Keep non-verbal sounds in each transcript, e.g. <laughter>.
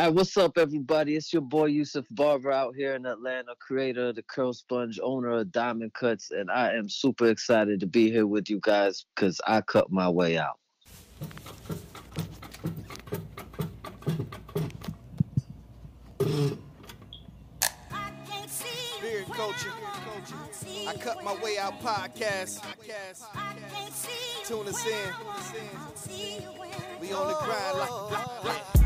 All right, what's up, everybody? It's your boy Yusuf Barber out here in Atlanta, creator of the Curl Sponge, owner of Diamond Cuts, and I am super excited to be here with you guys because I cut my way out. Beard culture. I cut my way out podcast. Tune us in. We on the grind like. I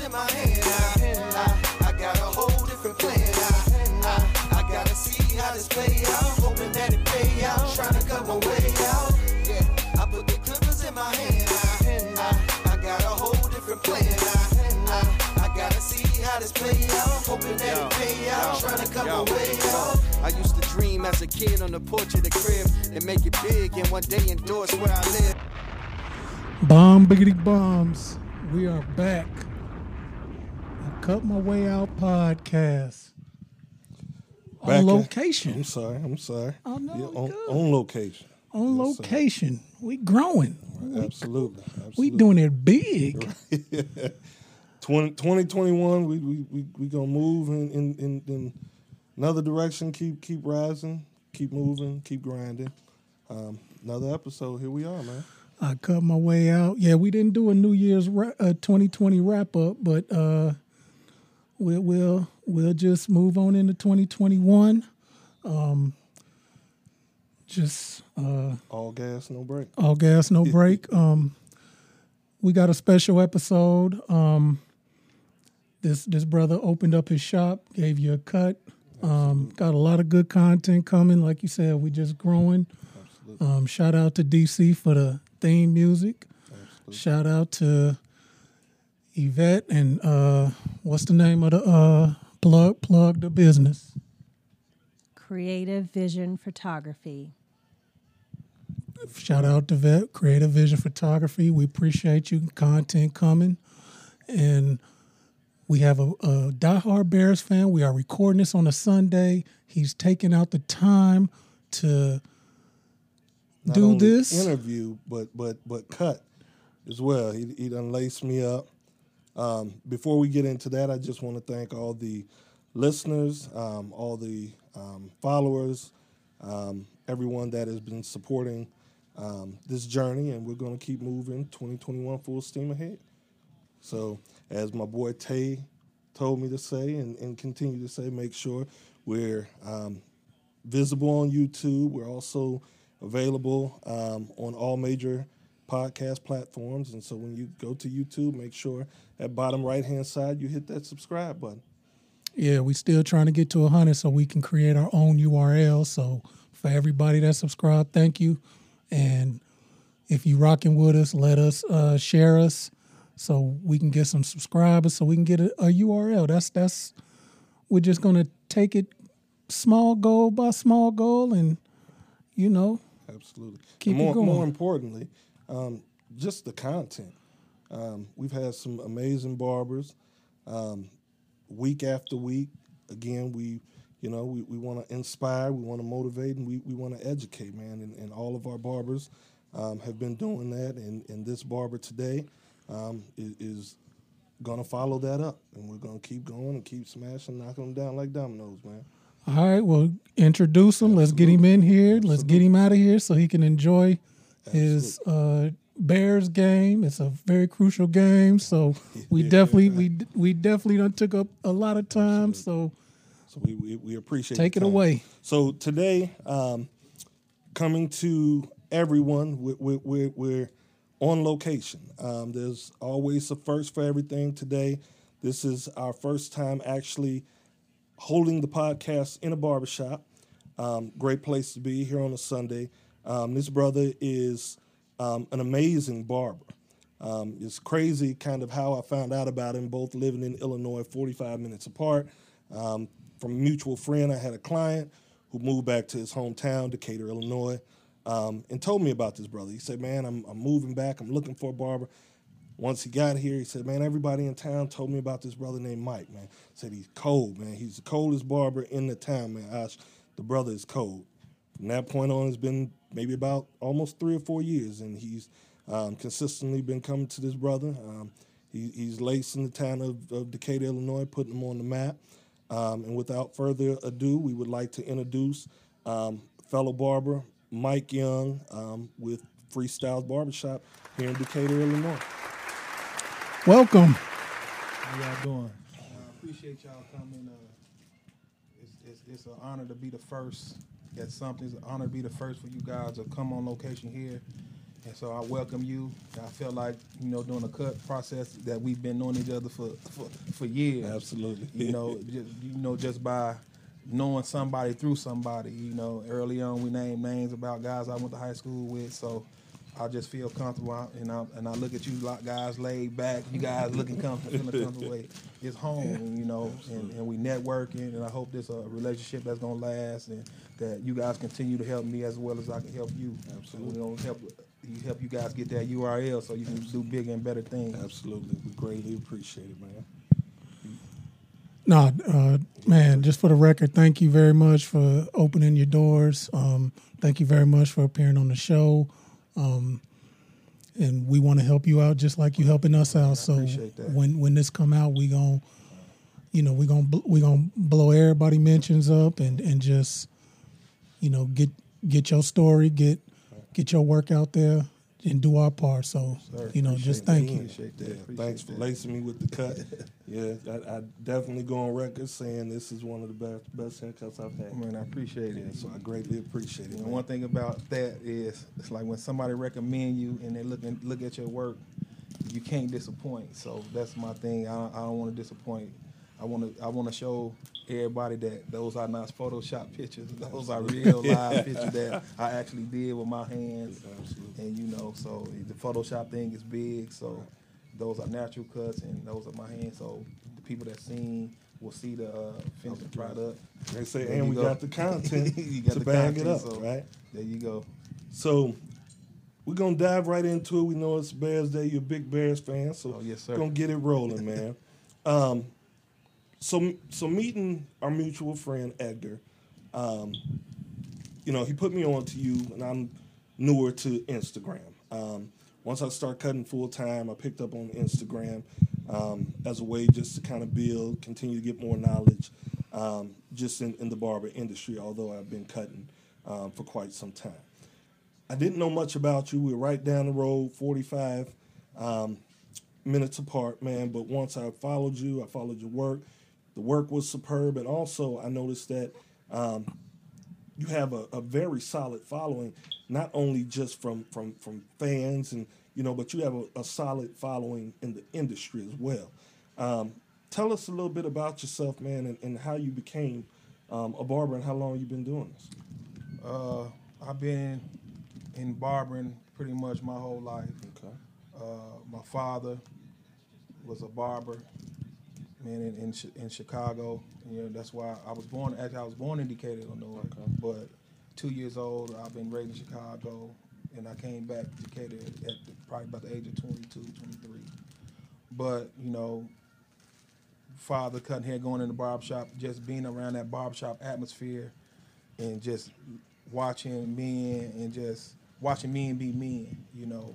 put in my hand. I, I got a whole different plan. I, I, I gotta see how this play out. Hoping that it pay out. Trying to cut my way out. Yeah, I put the clippers in my hand. I, I, I got a whole different plan. I, I, I gotta see how this play out. Hoping that it pay out. Trying to cut my way out. I used to dream as a kid on the porch of the crib and make it big and one day endorse where I live. Bomb biggity bombs. We are back. Cut my way out podcast. Back on at- location. I'm sorry. I'm sorry. Oh, no, Yeah, on, on location. on Yes, sir. location. We growing. Absolutely. Absolutely. We doing it big. <laughs> 20, 2021, we we we, we gonna move in, in, in, in another direction. Keep keep rising. Keep moving. Keep grinding. Um, another episode. Here we are, man. I cut my way out. Yeah, we didn't do a New Year's ra- uh, 2020 wrap up, but uh, we'll we'll we'll just move on into 2021. Um, just uh, All gas, no brake. all gas, no brake. Um, we got a special episode. Um, this this brother opened up his shop, gave you a cut. Um, got a lot of good content coming. Like you said, we just growing. Um, shout out to DC for the theme music. Shout out to Yvette and uh, what's the name of the uh, plug plug the business. Creative Vision Photography. Shout out to Vet Creative Vision Photography. We appreciate you content coming, and we have a, a diehard Bears fan. We are recording this on a Sunday. He's taking out the time to Not do only this. interview, but but but cut as well. He he done laced me up. Um, before we get into that, I just want to thank all the listeners, um, all the um, followers, um, everyone that has been supporting um, this journey, and we're going to keep moving. 2021 full steam ahead. So, as my boy Tay told me to say, and, and continue to say, make sure we're um, visible on YouTube. We're also available on all major podcast platforms. And so when you go to YouTube, make sure at bottom right hand side you hit that subscribe button. Yeah, we still trying to get to 100 so we can create our own URL. So for everybody that subscribed, thank you. And if you rocking with us, let us uh, share us so we can get some subscribers so we can get a, a URL. That's that's we're just gonna take it small goal by small goal and you know Absolutely. Keep more, going. more importantly, um, just the content. Um, we've had some amazing barbers um, week after week. Again, we, you know, we, we want to inspire, we want to motivate, and we, we want to educate, man. And, and all of our barbers um, have been doing that. And, and this barber today um, is, is going to follow that up. And we're going to keep going and keep smashing, knocking them down like dominoes, man. all right, well introduce him. Let's get him in here. Let's get him out of here so he can enjoy his uh, Bears game. It's a very crucial game, so <laughs> we definitely we we definitely done took up a lot of time. So So we, we, we appreciate Take it away. So today, um, coming to everyone, we're, we're, we're, we're on location. Um, there's always a first for everything. Today, this is our first time actually holding the podcast in a barbershop. Um, great place to be here on a Sunday. Um, this brother is um, an amazing barber. Um, it's crazy kind of how I found out about him, both living in Illinois, 45 minutes apart. Um, from a mutual friend, I had a client who moved back to his hometown, Decatur, Illinois, um, and told me about this brother. He said, Man, I'm, I'm moving back. I'm looking for a barber. Once he got here, he said, "Man, everybody in town told me about this brother named Mike. Man, said he's cold. Man, he's the coldest barber in the town. Man, Ash, the brother is cold." From that point on, it's been maybe about almost three or four years, and he's um, consistently been coming to this brother. Um, he, he's lacing the town of, of Decatur, Illinois, putting them on the map. Um, and without further ado, we would like to introduce um, fellow barber Mike Young um, with Freestyles Barbershop here in Decatur, Illinois. Welcome. How y'all doing? I appreciate y'all coming. Uh, it's, it's, it's an honor to be the first at something. It's an honor to be the first for you guys to come on location here. And so I welcome you. I feel like, you know, doing a cut process that we've been knowing each other for, for, for years. Absolutely. You know, <laughs> just, you know, just by knowing somebody through somebody. You know, early on we named names about guys I went to high school with. So I just feel comfortable, and I and I look at you like guys laid back. You guys looking comfortable, feeling comfortable. It's home, you know, and, and we networking, and I hope this a relationship that's gonna last, and that you guys continue to help me as well as I can help you. Absolutely, we gonna help you help you guys get that URL so you can do bigger and better things. Absolutely. We greatly appreciate it, man. No, uh, man, just for the record, thank you very much for opening your doors. Um, thank you very much for appearing on the show. Um, and we want to help you out just like you helping us out. So when when this come out, we gon' you know we gonna we gonna blow everybody mentions up and and just you know get get your story, get get your work out there, and do our part. So Sir, you know, just thank you. That. Yeah, thanks for that. lacing me with the cut. <laughs> yeah, I, I definitely go on record saying this is one of the best best haircuts I've had. Man, I appreciate it. Yeah, so I greatly appreciate it. And man. one thing about that is, it's like when somebody recommend you and they look and look at your work, you can't disappoint. So that's my thing. I, I don't want to disappoint. I want to I want to show everybody that those are not Photoshop pictures. Those are real live <laughs> pictures that I actually did with my hands. Absolutely. And you know, so the Photoshop thing is big. So those are natural cuts and those are my hands. So the people that seen will see the uh, finished product. They say, There and we go. got the content <laughs> You got to the bag it up, so- right? There you go. So we're gonna dive right into it. We know it's Bears Day. You're a big Bears fan, so Oh, yes, sir. we're gonna get it rolling, man. <laughs> um, so so meeting our mutual friend Edgar, um, you know, he put me on to you, and I'm newer to Instagram. Um, once I start cutting full time, I picked up on Instagram um, as a way just to kind of build, continue to get more knowledge, um, just in, in the barber industry. Although I've been cutting um, for quite some time. I didn't know much about you. We were right down the road, 45 um, minutes apart, man. But once I followed you, I followed your work. The work was superb, and also I noticed that um, you have a, a very solid following, not only just from from from fans and you know, but you have a, a solid following in the industry as well. Um, tell us a little bit about yourself, man, and, and how you became um, a barber and how long you've been doing this. Uh, I've been in barbering pretty much my whole life. Okay. Uh, my father was a barber, man, in in, in Chicago. You know, that's why I was born. Actually, I was born in Decatur, Illinois. Okay. But two years old, I've been raised in Chicago, and I came back to Decatur at the, probably about the age of 22, 23. But you know, father cutting hair, going in the barbershop, just being around that barbershop atmosphere, and just watching men and just watching men be men, you know.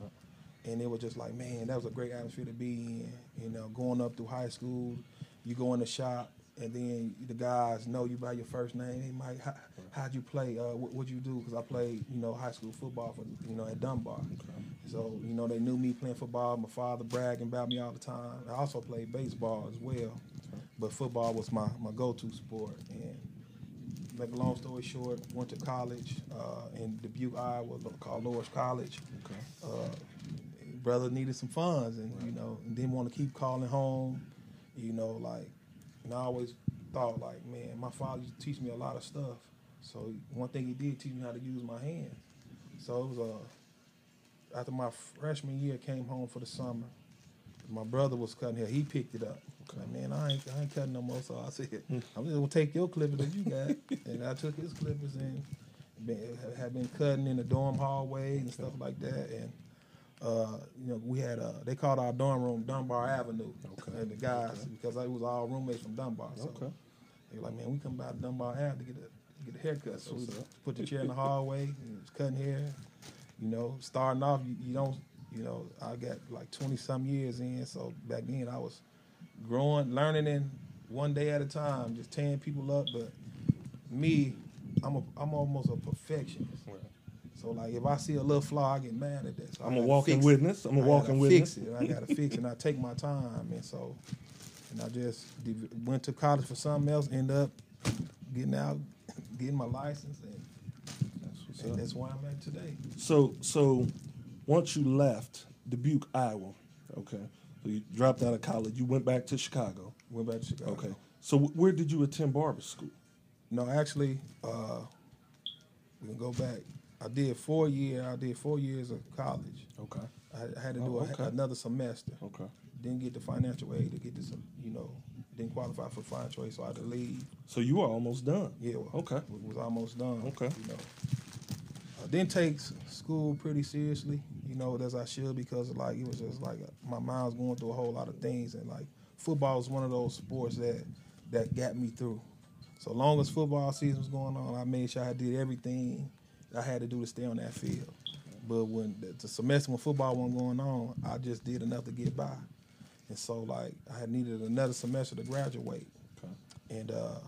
And it was just like, man, that was a great atmosphere to be in. You know, going up through high school, you go in the shop, and then the guys know you by your first name. Hey, Mike, how, how'd you play? Uh, what, what'd you do? Because I played, you know, high school football for, you know, at Dunbar. So, you know, they knew me playing football. My father bragging about me all the time. I also played baseball as well, but football was my, my go-to sport. And make a long story short, went to college uh, in Dubuque, Iowa, called Loras College. Uh, brother needed some funds, and you know, and didn't want to keep calling home. You know, like, and I always thought, like, man, my father used to teach me a lot of stuff. So one thing he did teach me how to use my hands. So it was uh, after my freshman year, came home for the summer. My brother was cutting hair. He picked it up. Like, man, I ain't, I ain't cutting no more. So I said, I'm just gonna take your clippers that you got, <laughs> and I took his clippers and been, had been cutting in the dorm hallway and stuff like that. And uh, you know, we had uh, they called our dorm room Dunbar Avenue. Okay. And the guys because I was all roommates from Dunbar. So Okay. they were like, man, we come by Dunbar Ave to get a get a haircut. So we put the chair in the hallway, <laughs> and was cutting hair. You know, starting off, you, you don't You know, I got like twenty some years in, so back then I was growing, learning in one day at a time, just tearing people up. But me, I'm a I'm almost a perfectionist. So like if I see a little flaw, I get mad at that. So I'm a walking witness. I'm a walking witness. Fix it. I gotta fix it. And I take my time, and so, and I just went to college for something else. End up getting out, getting my license, and, and that's why I'm at today. So so once you left Dubuque, Iowa, okay. So you dropped out of college. You went back to Chicago. Went back to Chicago. Okay. So where did you attend barber school? No, actually, uh, we can go back. I did four year. I did four years of college. Okay. I had, I had to Oh, do a, another semester. Okay. Didn't get the financial aid to get this. You know, didn't qualify for financial aid, so I had to leave. So you were almost done. Yeah. Well, Okay. Was, was almost done. Okay. You know, I didn't take school pretty seriously. You know, as I should because like it was just like uh, my mind was going through a whole lot of things, and like football was one of those sports that that got me through. So long as football season was going on, I made sure I did everything I had to do to stay on that field. But when the, the semester when football wasn't going on, I just did enough to get by. And so like I had needed another semester to graduate Okay. and uh,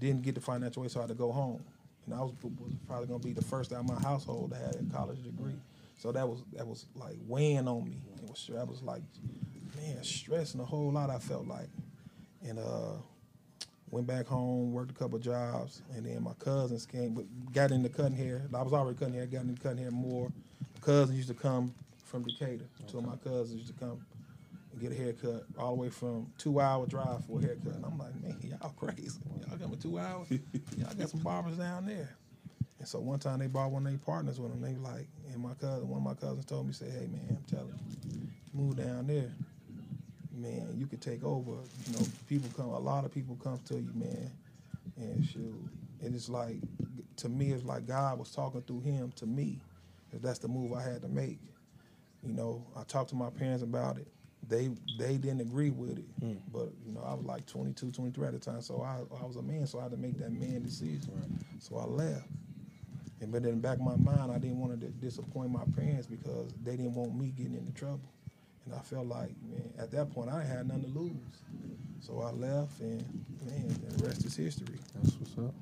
didn't get the financial aid, so I had to go home. And I was, was probably gonna be the first out of my household that had a college degree. So that was that was like weighing on me. It was I was like, man, stressing a whole lot. I felt like, and uh, went back home, worked a couple jobs, and then my cousins came, but got into cutting hair. I was already cutting hair, got into cutting hair more. My Cousins used to come from Decatur. Two of my cousins used to come and get a haircut all the way from two hour drive for a haircut. And I'm like, man, <laughs> y'all crazy. Y'all coming two hours? y'all got some barbers down there. And so one time they brought one of their partners with them. They like, and my cousin, one of my cousins told me, say, hey man, I'm telling you, move down there, man, you could take over. You know, people come, a lot of people come to you, man, and shoot. And it's like, to me, it's like God was talking through him to me. 'cause that's the move I had to make. You know, I talked to my parents about it. They they didn't agree with it, hmm. but you know I was like 22, 23 at the time, so I, I was a man, so I had to make that man decision. So I left, and but in the back of my mind, I didn't want to disappoint my parents because they didn't want me getting into trouble, and I felt like man at that point I had nothing to lose, so I left, and man, the rest is history. That's what's up.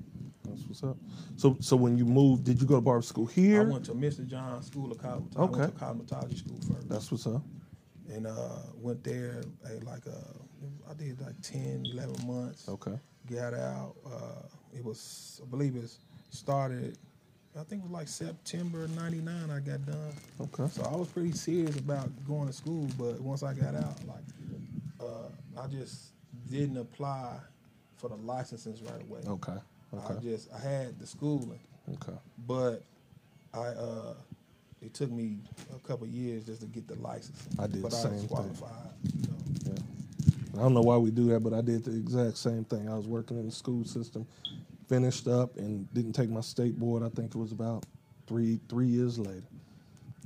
That's what's up. So so when you moved, did you go to barber school here? I went to Mr. John School of Cosmetology. I Okay. went to cosmetology school first. That's what's up. and uh, went there like uh, I did like 10, 11 months. Okay. Got out. Uh, it was I believe it started. I think it was like September '99. I got done. Okay. So I was pretty serious about going to school, but once I got out, like uh, I just didn't apply for the licenses right away. Okay. Okay. I just I had the schooling, Okay. but I uh, it took me a couple years just to get the license. I did but the I same was thing. qualified. You know. Yeah. I don't know why we do that, but I did the exact same thing. I was working in the school system, finished up, and didn't take my state board. I think it was about three three years later.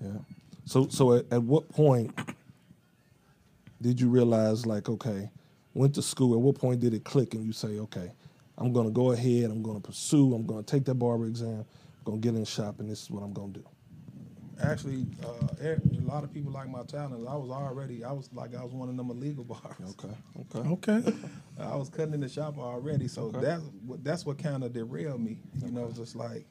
Yeah. So so at, at what point did you realize like okay, went to school? At what point did it click and you say okay, I'm gonna go ahead. I'm gonna pursue. I'm gonna take that barber exam. I'm gonna get in shop, and this is what I'm gonna do. Actually, uh, a lot of people like my talent. I was already, I was like, I was one of them illegal <laughs> barbers. Okay. Okay. Okay. I was cutting in the shop already, so Okay. that's what that's what kind of derailed me. You know, just like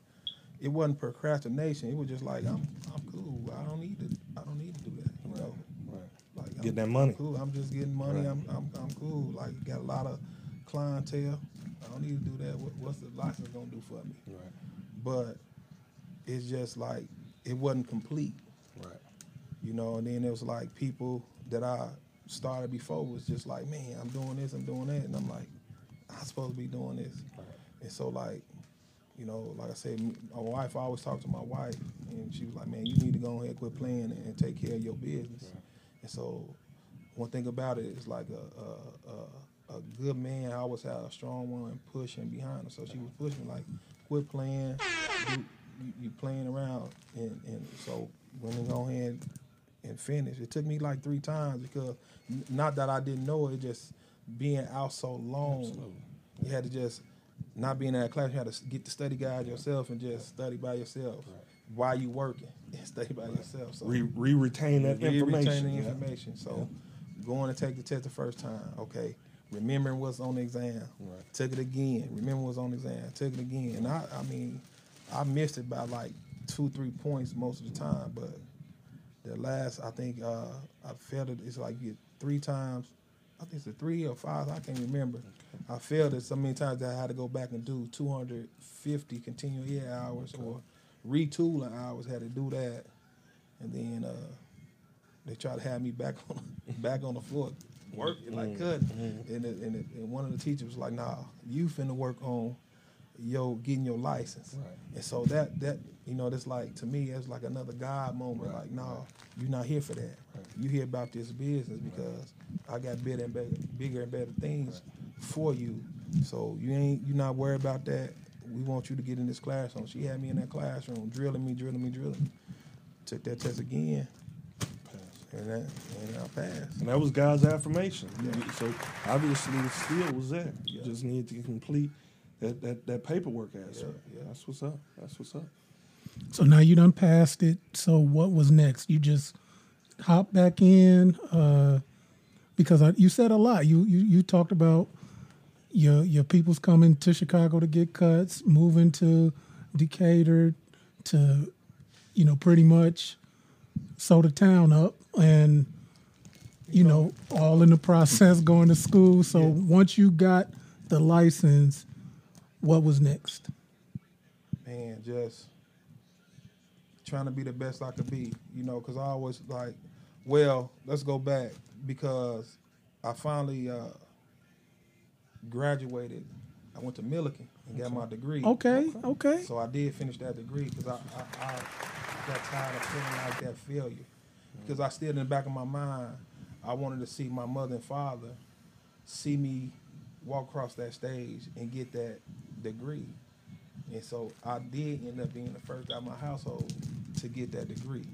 it wasn't procrastination. It was just like I'm I'm cool. I don't need to I don't need to do that. You know, Right. like Get I'm that money. Cool. I'm just getting money. Right. I'm, I'm I'm cool. Like got a lot of clientele. I don't need to do that. What, what's the license gonna do for me? Right. But it's just like it wasn't complete. Right. you know. And then it was like people that I started before was just like, man, I'm doing this, I'm doing that, and I'm like, I'm supposed to be doing this. And so like, you know, like I said, my wife I always talk to my wife, and she was like, man, you need to go ahead, quit playing, and, and take care of your business. And so one thing about it is like a, a, a, a good man I always had a strong woman pushing behind her. So she was pushing like, quit playing, you, you, you playing around, and, and so when we go ahead and finish, it took me like three times because not that I didn't know it, just being out so long, you had to just not being in that class. You had to get the study guide yourself and just study by yourself. why you working <laughs> and stay by yourself. So Re, re retain that Re- information. retaining yeah. information. So going to take the test the first time, okay. Remembering what's on the exam. Right. Took it again. Remember what's on the exam. Took it again. And I, I mean, I missed it by like two, three points most of the time. But the last, I think, uh, I failed it. It's like you get three times. I think it's a three or five. I can't remember. I failed it so many times that I had to go back and do 250 continual year hours or retooling hours. Had to do that, and then uh, they tried to have me back <laughs> on back on the floor working like couldn't. And, it, and, it, and one of the teachers was like, "Nah, you finna work on your getting your license." Right. And so that that you know, that's like to me, it's like another God moment. Right, Like, nah, you're not here for that. You here about this business because I got bigger and better, bigger and better things for you. So you ain't you not worried about that. We want you to get in this classroom. She had me in that classroom, drilling me, drilling me, drilling me. Took that test again, and that and I passed. And that was God's affirmation. So obviously the skill was there. You just need to complete that, that, that paperwork aspect. yeah. That's what's up. That's what's up. So now you done passed it. So what was next? You just hop back in uh, because I, you said a lot. You, you you talked about your your people's coming to Chicago to get cuts, moving to Decatur to you know pretty much sew the town up, and you know all in the process <laughs> going to school. So once you got the license, what was next? man, just trying to be the best I could be, you know, because I always like, well, let's go back because I finally uh, graduated. I went to Millikin and got my degree. Okay, okay. So I did finish that degree because I, I, I got tired of feeling like that failure. Because I still in the back of my mind, I wanted to see my mother and father see me walk across that stage and get that degree. And so I did end up being the first out of my household to get that degree.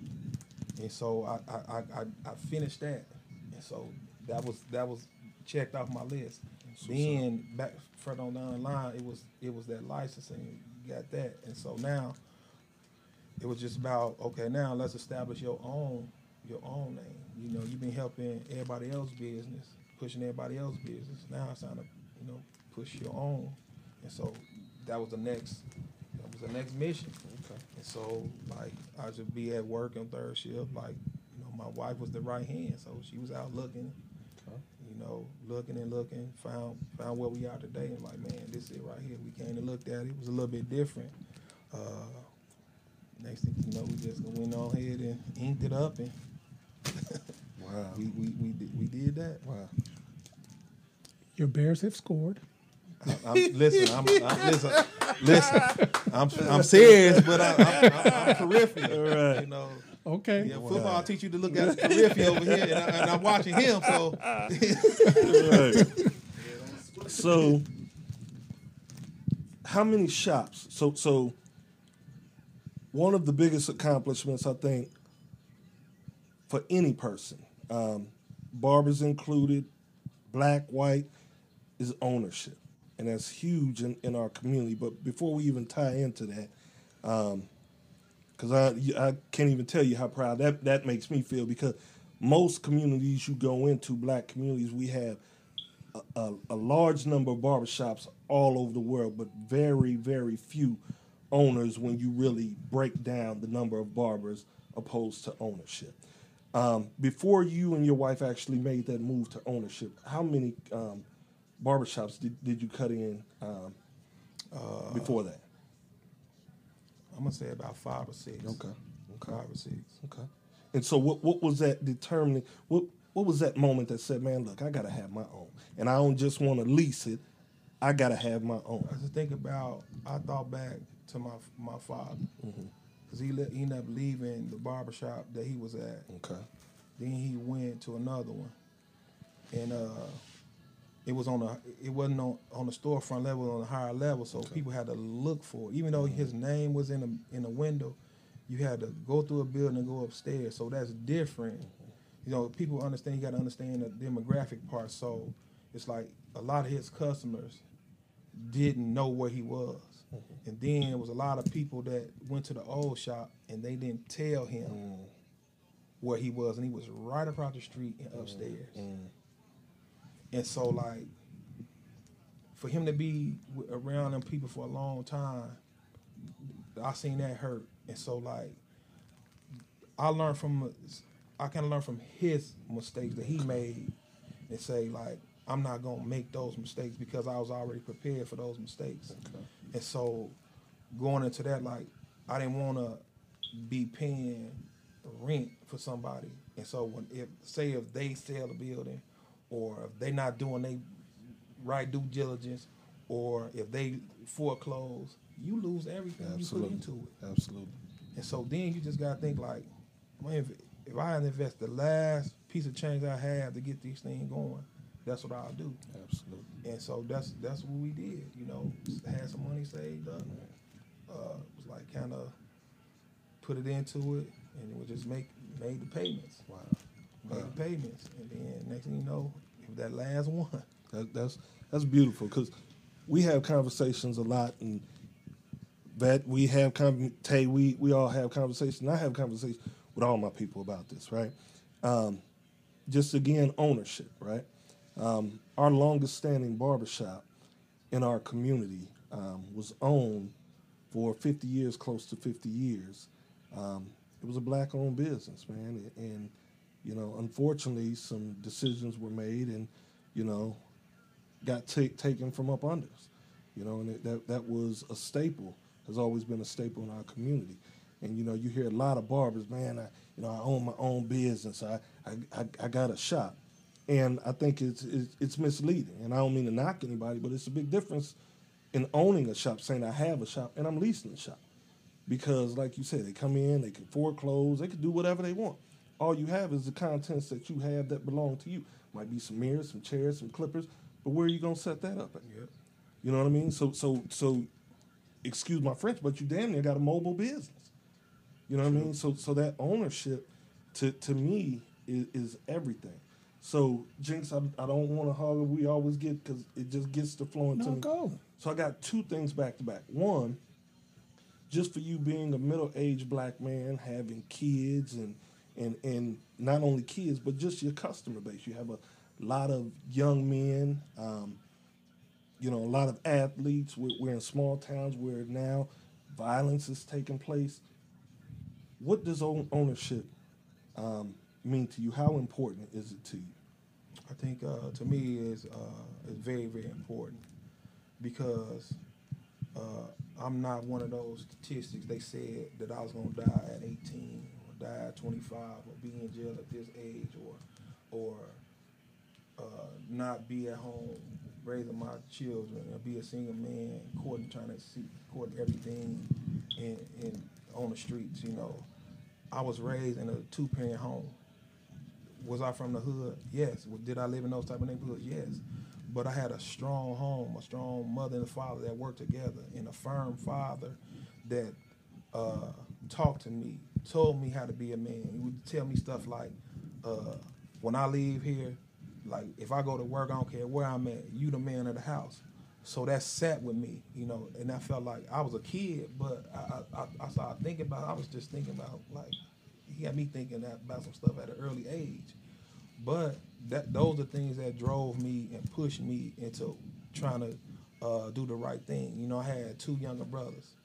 And so I, I, I, I- finished that. And so that was that was checked off my list. Then back further on down the line, it was it was that licensing, you got that. And so now it was just about okay, now let's establish your own your own name. You know, you've been helping everybody else's business, pushing everybody else's business. Now it's time to, you know, push your own. And so that was the next that was the next mission. Okay. And so like I should be at work on third shift, like, you know, my wife was the right hand, so she was out looking, Okay. you know, looking and looking, found found where we are today and like, man, this is it right here. We came and looked at it. It was a little bit different. Uh next thing you know, we just went on ahead and inked it up and <laughs> Wow. we, we, we, did, we did that. Wow. Your Bears have scored. I'm, listen, I'm, <laughs> I'm listen, listen. I'm I'm serious, but I, I'm, I'm, I'm peripheral. Right. You know, Okay. yeah, football teach you to look at the peripheral over here, and, I, and I'm watching him. So right. So, how many shops? So, so one of the biggest accomplishments, I think, for any person, um, barbers included, black, white, is ownership, and that's huge in, in our community. But before we even tie into that, because I I can't even tell you how proud that that makes me feel because most communities you go into, black communities, we have a, a, a large number of barbershops all over the world, but very, very few owners when you really break down the number of barbers opposed to ownership. Um, before you and your wife actually made that move to ownership, how many um, barbershops did, did you cut in um, before that? I'm gonna say about five or six. Okay. Okay. Five or six. Okay. And so, what what was that determining? What what was that moment that said, "Man, look, I got to have my own, and I don't just want to lease it. I got to have my own." I just think about. I thought back to my my father because he let, he ended up leaving the barber shop that he was at. Okay. Then he went to another one, and uh, it was on a it wasn't on on the storefront level on a higher level, so people had to look for it. Even though mm-hmm. his name was in a in a window, you had to go through a building and go upstairs. So that's different. You know, people understand. You got to understand the demographic part. So it's like a lot of his customers didn't know where he was. Mm-hmm. And then there was a lot of people that went to the old shop and they didn't tell him mm. where he was, and he was right across the street and mm-hmm. upstairs. Mm. And so, like, for him to be around them people for a long time, I seen that hurt. And so, like, I learned from, I kind of learned from his mistakes that he made, and say like, I'm not gonna make those mistakes because I was already prepared for those mistakes. And so, going into that, like, I didn't want to be paying rent for somebody. And so, when if say if they sell the building, or if they not doing they right due diligence, or if they foreclose, you lose everything you Absolutely. put into it. Absolutely. And so then you just gotta think like, man, if, if I invest the last piece of change I have to get these things going, that's what I'll do. Absolutely. And so that's that's what we did. You know, had some money saved up. Uh, was like kind of put it into it, and it would just make made the payments. Wow. Payments, and then next thing you know, that last one. That, that's that's beautiful because we have conversations a lot, and that we have con- Tay, we we all have conversations. I have conversations with all my people about this, right? Um, just again, ownership, right? Um, our longest standing barbershop in our community um, was owned for 50 years, close to 50 years. Um, it was a black owned business, man. And, you know, unfortunately, some decisions were made and, you know, got ta- taken from up under us. You know, and it, that, that was a staple, has always been a staple in our community. And, you know, you hear a lot of barbers, man, I, you know, I own my own business. I, I, I, I got a shop. And I think it's, it's, it's misleading. And I don't mean to knock anybody, but it's a big difference in owning a shop, saying I have a shop, and I'm leasing a shop. Because, like you said, they come in, they can foreclose, they can do whatever they want. All you have is the contents that you have that belong to you. Might be some mirrors, some chairs, some clippers, but where are you gonna set that up at? You know what I mean? So, so, so, excuse my French, but you damn near got a mobile business. You know what I mean? So, so that ownership, to to me, is, is everything. So, Jinx, I, I don't want to hog it. We always get because it just gets to flowing to No, me. go. So I got two things back to back. One, just for you being a middle aged black man, having kids and and and not only kids, but just your customer base. You have a lot of young men, um, you know, a lot of athletes. We're, we're in small towns where now violence is taking place. What does ownership um, mean to you? How important is it to you? I think uh, to me is uh, is very very important because uh, I'm not one of those statistics. They said that I was gonna die at 18 or die at 25 or be in jail at this age or or uh, not be at home raising my children or be a single man courting trying to see everything in, in on the streets. You know, I was raised in a two parent home was I from the hood? Yes. Did I live in those type of neighborhoods? Yes. But I had a strong home, a strong mother and father that worked together, and a firm father that uh, talked to me, told me how to be a man. He would tell me stuff like, uh, "When I leave here, like if I go to work, I don't care where I'm at. You the man of the house." So that sat with me, you know, and I felt like I was a kid, but I, I, I started thinking about. I was just thinking about like he got me thinking about some stuff at an early age. But that those are things that drove me and pushed me into trying to uh, do the right thing. You know, I had two younger brothers,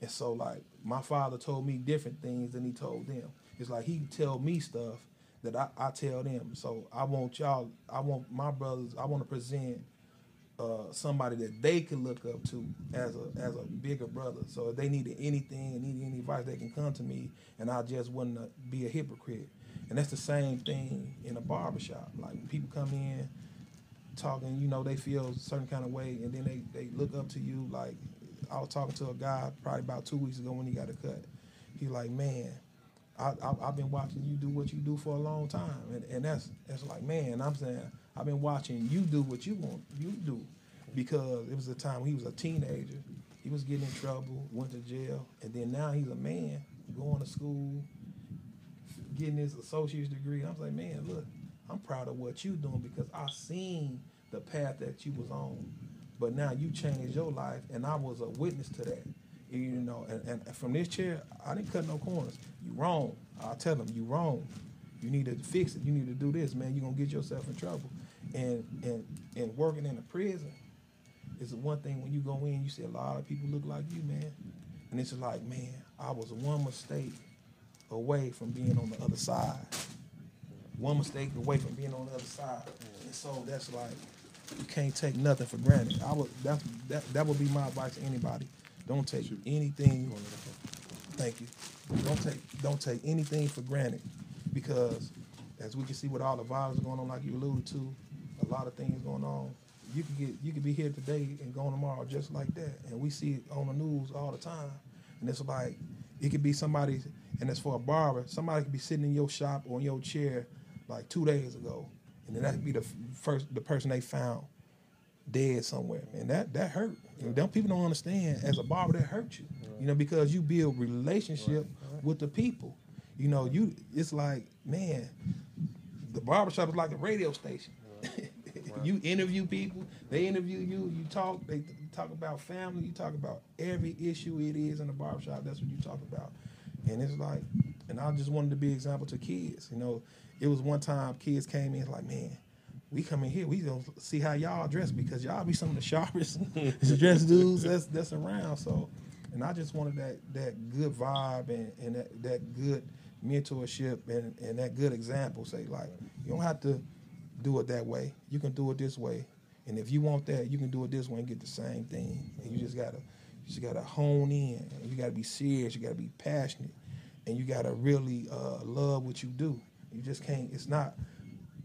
and so like my father told me different things than he told them. It's like he tell me stuff that I, I tell them. So I want y'all. I want my brothers. I want to present uh, somebody that they can look up to as a as a bigger brother. So if they needed anything and needed any advice, they can come to me, and I just wouldn't be a hypocrite. And that's the same thing in a barbershop. Like when people come in talking, you know, they feel a certain kind of way, and then they they look up to you. Like I was talking to a guy probably about two weeks ago when he got a cut. He like, man. I, I, I've been watching you do what you do for a long time, and, and that's that's like, man. I'm saying I've been watching you do what you want you do, because it was a time he was a teenager, he was getting in trouble, went to jail, and then now he's a man going to school, getting his associate's degree. I was like, man, look, I'm proud of what you're doing because I seen the path that you was on. But now you changed your life, and I was a witness to that. You know, and, and from this chair, I didn't cut no corners. You wrong. I'll tell them you wrong. You need to fix it. You need to do this, man. You're gonna get yourself in trouble. And and and working in a prison is the one thing when you go in, you see a lot of people look like you, man. And it's like, man, I was one mistake away from being on the other side. One mistake away from being on the other side. And so that's like you can't take nothing for granted. I would that that that would be my advice to anybody. Don't take anything. Thank you. Don't take don't take anything for granted because as we can see with all the violence going on, like you alluded to, a lot of things going on. You could get you could be here today and gone tomorrow just like that, and we see it on the news all the time. And it's like it could be somebody, and it's for a barber. Somebody could be sitting in your shop or in your chair like two days ago, and then that could be the first the person they found dead somewhere, and that that hurt. And them people don't understand. As a barber, that hurt you, you know, because you build relationship with the people. You know, you it's like man, the barbershop is like a radio station. <laughs> you interview people, they interview you, you talk, they talk about family, you talk about every issue it is in the barbershop. That's what you talk about, and it's like, and I just wanted to be an example to kids. You know, it was one time kids came in like, man, we come in here, we gonna see how y'all dress because y'all be some of the sharpest <laughs> dressed dudes that's that's around. So, and I just wanted that that good vibe and, and that, that good mentorship and, and that good example. Say like, you don't have to do it that way. You can do it this way. And if you want that, you can do it this way and get the same thing. And you just gotta you just gotta hone in. You gotta be serious. You gotta be passionate. And you gotta really uh, love what you do. You just can't. It's not.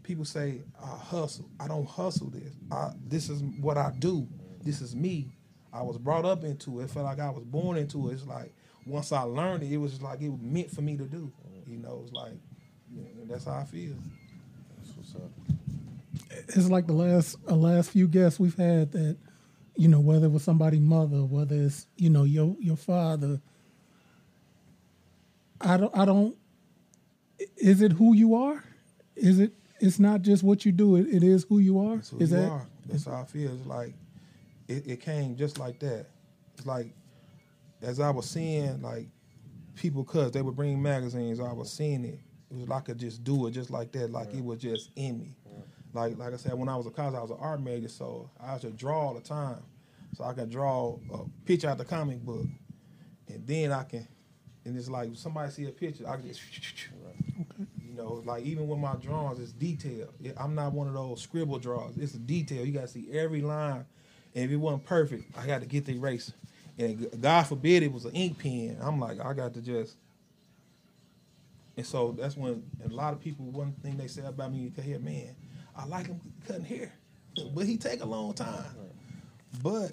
People say I hustle. I don't hustle this. I, this is what I do. This is me. I was brought up into it. It felt like I was born into it. It's like once I learned it, it was like it was meant for me to do. You know, it's like you know, that's how I feel. That's what's up. it's like the last uh, last few guests we've had that you know whether it was somebody's mother whether it's you know your your father i don't i don't is it who you are is it it's not just what you do it, it is who you are That's who is you that are. That's how I feel. It's like it, it came just like that. It's like as I was seeing like people cuz they would bring magazines, I was seeing it. It was like I could just do it just like that, like it was just in me. Like like I said, when I was a college, I was an art major, so I used to draw all the time. So I could draw a picture out the comic book, and then I can, and it's like somebody see a picture, I can just, you know, like even with my drawings, it's detail. I'm not one of those scribble draws. It's a detail. You got to see every line, and if it wasn't perfect, I got to get the eraser. And God forbid it was an ink pen. I'm like, I got to just. And so that's when a lot of people, one thing they say about me, you can hear, man, I like him cutting hair, but he take a long time. But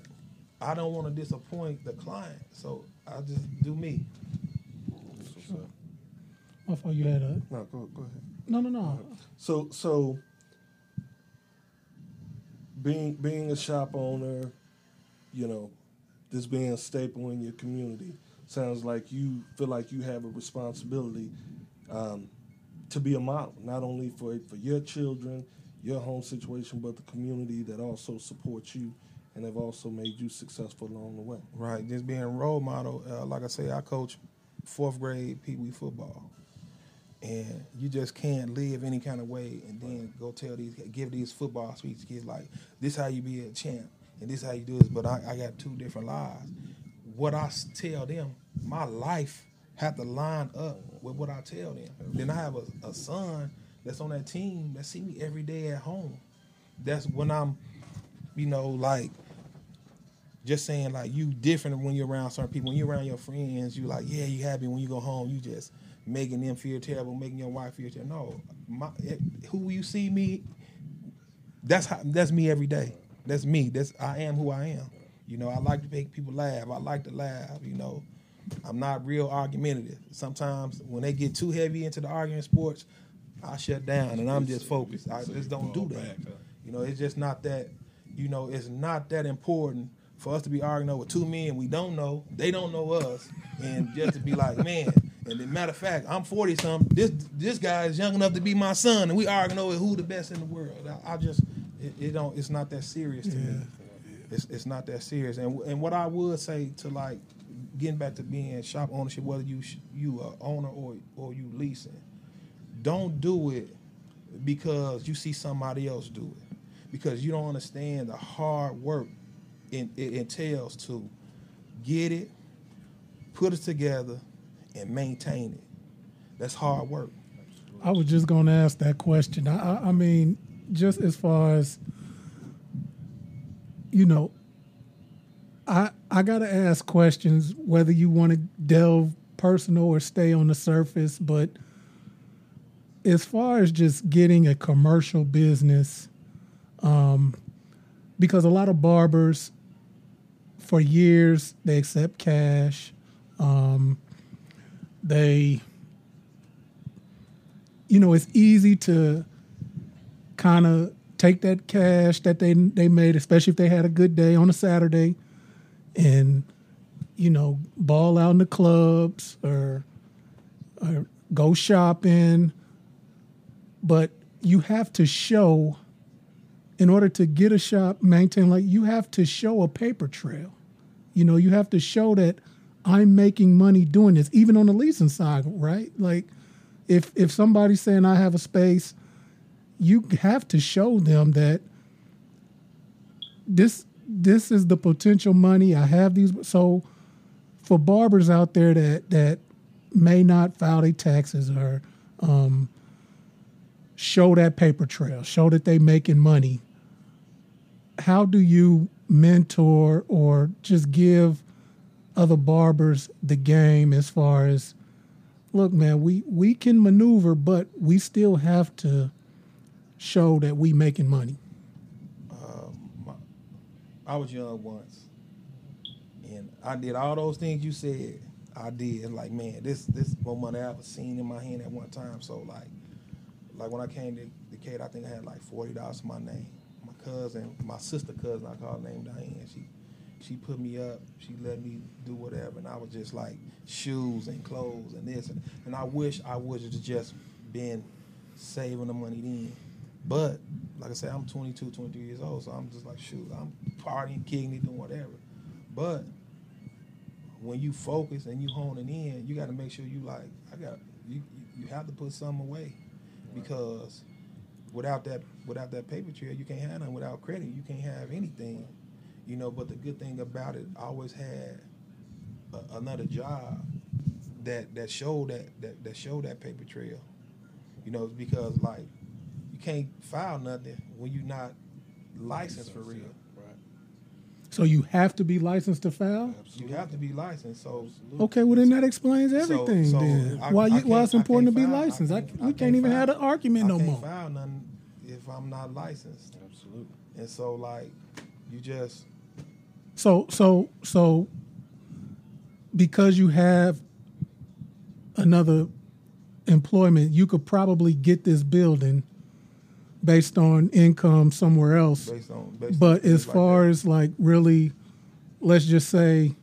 I don't want to disappoint the client, so I just do me. That's what's up. I thought you had a No, go go ahead. no no no So so being being a shop owner, you know, this being a staple in your community, sounds like you feel like you have a responsibility um, to be a model, not only for for your children, your home situation, but the community that also supports you and have also made you successful along the way. Right, just being a role model. Uh, like I say, I coach fourth grade Pee Wee football, and you just can't live any kind of way and then go tell these, give these football speech kids like, this how you be a champ, and this how you do this. But I, I got two different lives. what i tell them, my life have to line up with what I tell them. Then I have a, a son that's on that team that see me every day at home. That's when I'm, you know, like just saying like you different when you're around certain people. When you're around your friends, you like, yeah, you happy. When you go home, you just making them feel terrible, making your wife feel terrible. No, my, it, who you see me, that's how that's me every day. That's me. That's I am who I am. You know, I like to make people laugh. I like to laugh. You know, I'm not real argumentative. Sometimes when they get too heavy into the arguing sports, I shut down and I'm just focused. I just don't do that. You know, it's just not that. You know, it's not that important for us to be arguing over two men we don't know. They don't know us, and just to be like, man. And then, matter of fact, I'm 40 something. This this guy is young enough to be my son, and we arguing over who the best in the world. I, I just, it, it don't. It's not that serious to me. It's it's not that serious. And and what I would say to like getting back to being shop ownership, whether you you a owner or or you leasing, don't do it because you see somebody else do it because you don't understand the hard work it, it entails to get it, put it together, and maintain it. That's hard work. I was just going to ask that question. I, I, mean, just as far as you know, I I got to ask questions whether you want to delve personal or stay on the surface, but as far as just getting a commercial business, um, because a lot of barbers, for years, they accept cash. Um, they, you know, it's easy to kind of take that cash that they they made, especially if they had a good day on a Saturday, and you know, ball out in the clubs or or go shopping. But you have to show, in order to get a shop maintained, like you have to show a paper trail. You know, you have to show that I'm making money doing this, even on the leasing side, right? Like, if if somebody's saying I have a space, you have to show them that this this is the potential money I have these. So, for barbers out there that that may not file their taxes or um, show that paper trail, show that they're making money. How do you mentor or just give other barbers the game as far as look man we we can maneuver but we still have to show that we making money um, I was young once, and I did all those things you said. I did like man, this this more money I ever seen in my hand at one time. So like, like when I came to Decatur, I think I had like forty dollars to my name. My cousin, my sister cousin, I call her name Diane. She she put me up. She let me do whatever, and I was just like shoes and clothes and this, and, and I wish I would have just been saving the money then. But like I said, I'm 22, 23 years old, so I'm just like, shoot, I'm partying, kicking doing whatever. But when you focus and you honing in, you got to make sure you like, I got you. You have to put some away because without that, without that paper trail, you can't have nothing. Without credit, you can't have anything. You know. But the good thing about it, I always had a, another job that that showed that that that showed that paper trail. You know, because like you can't file nothing when you're not licensed for real. Right. So you have to be licensed to file You have to be licensed. So okay well then that explains everything so then I- why I you, why it's important to be file- licensed I, can't- we I can't, can't even have file- the argument I no can't more file nothing if I'm not licensed. Absolutely. And so like you just So so so because you have another employment, you could probably get this building based on income somewhere else. based on based But things as far that. as like really, let's just say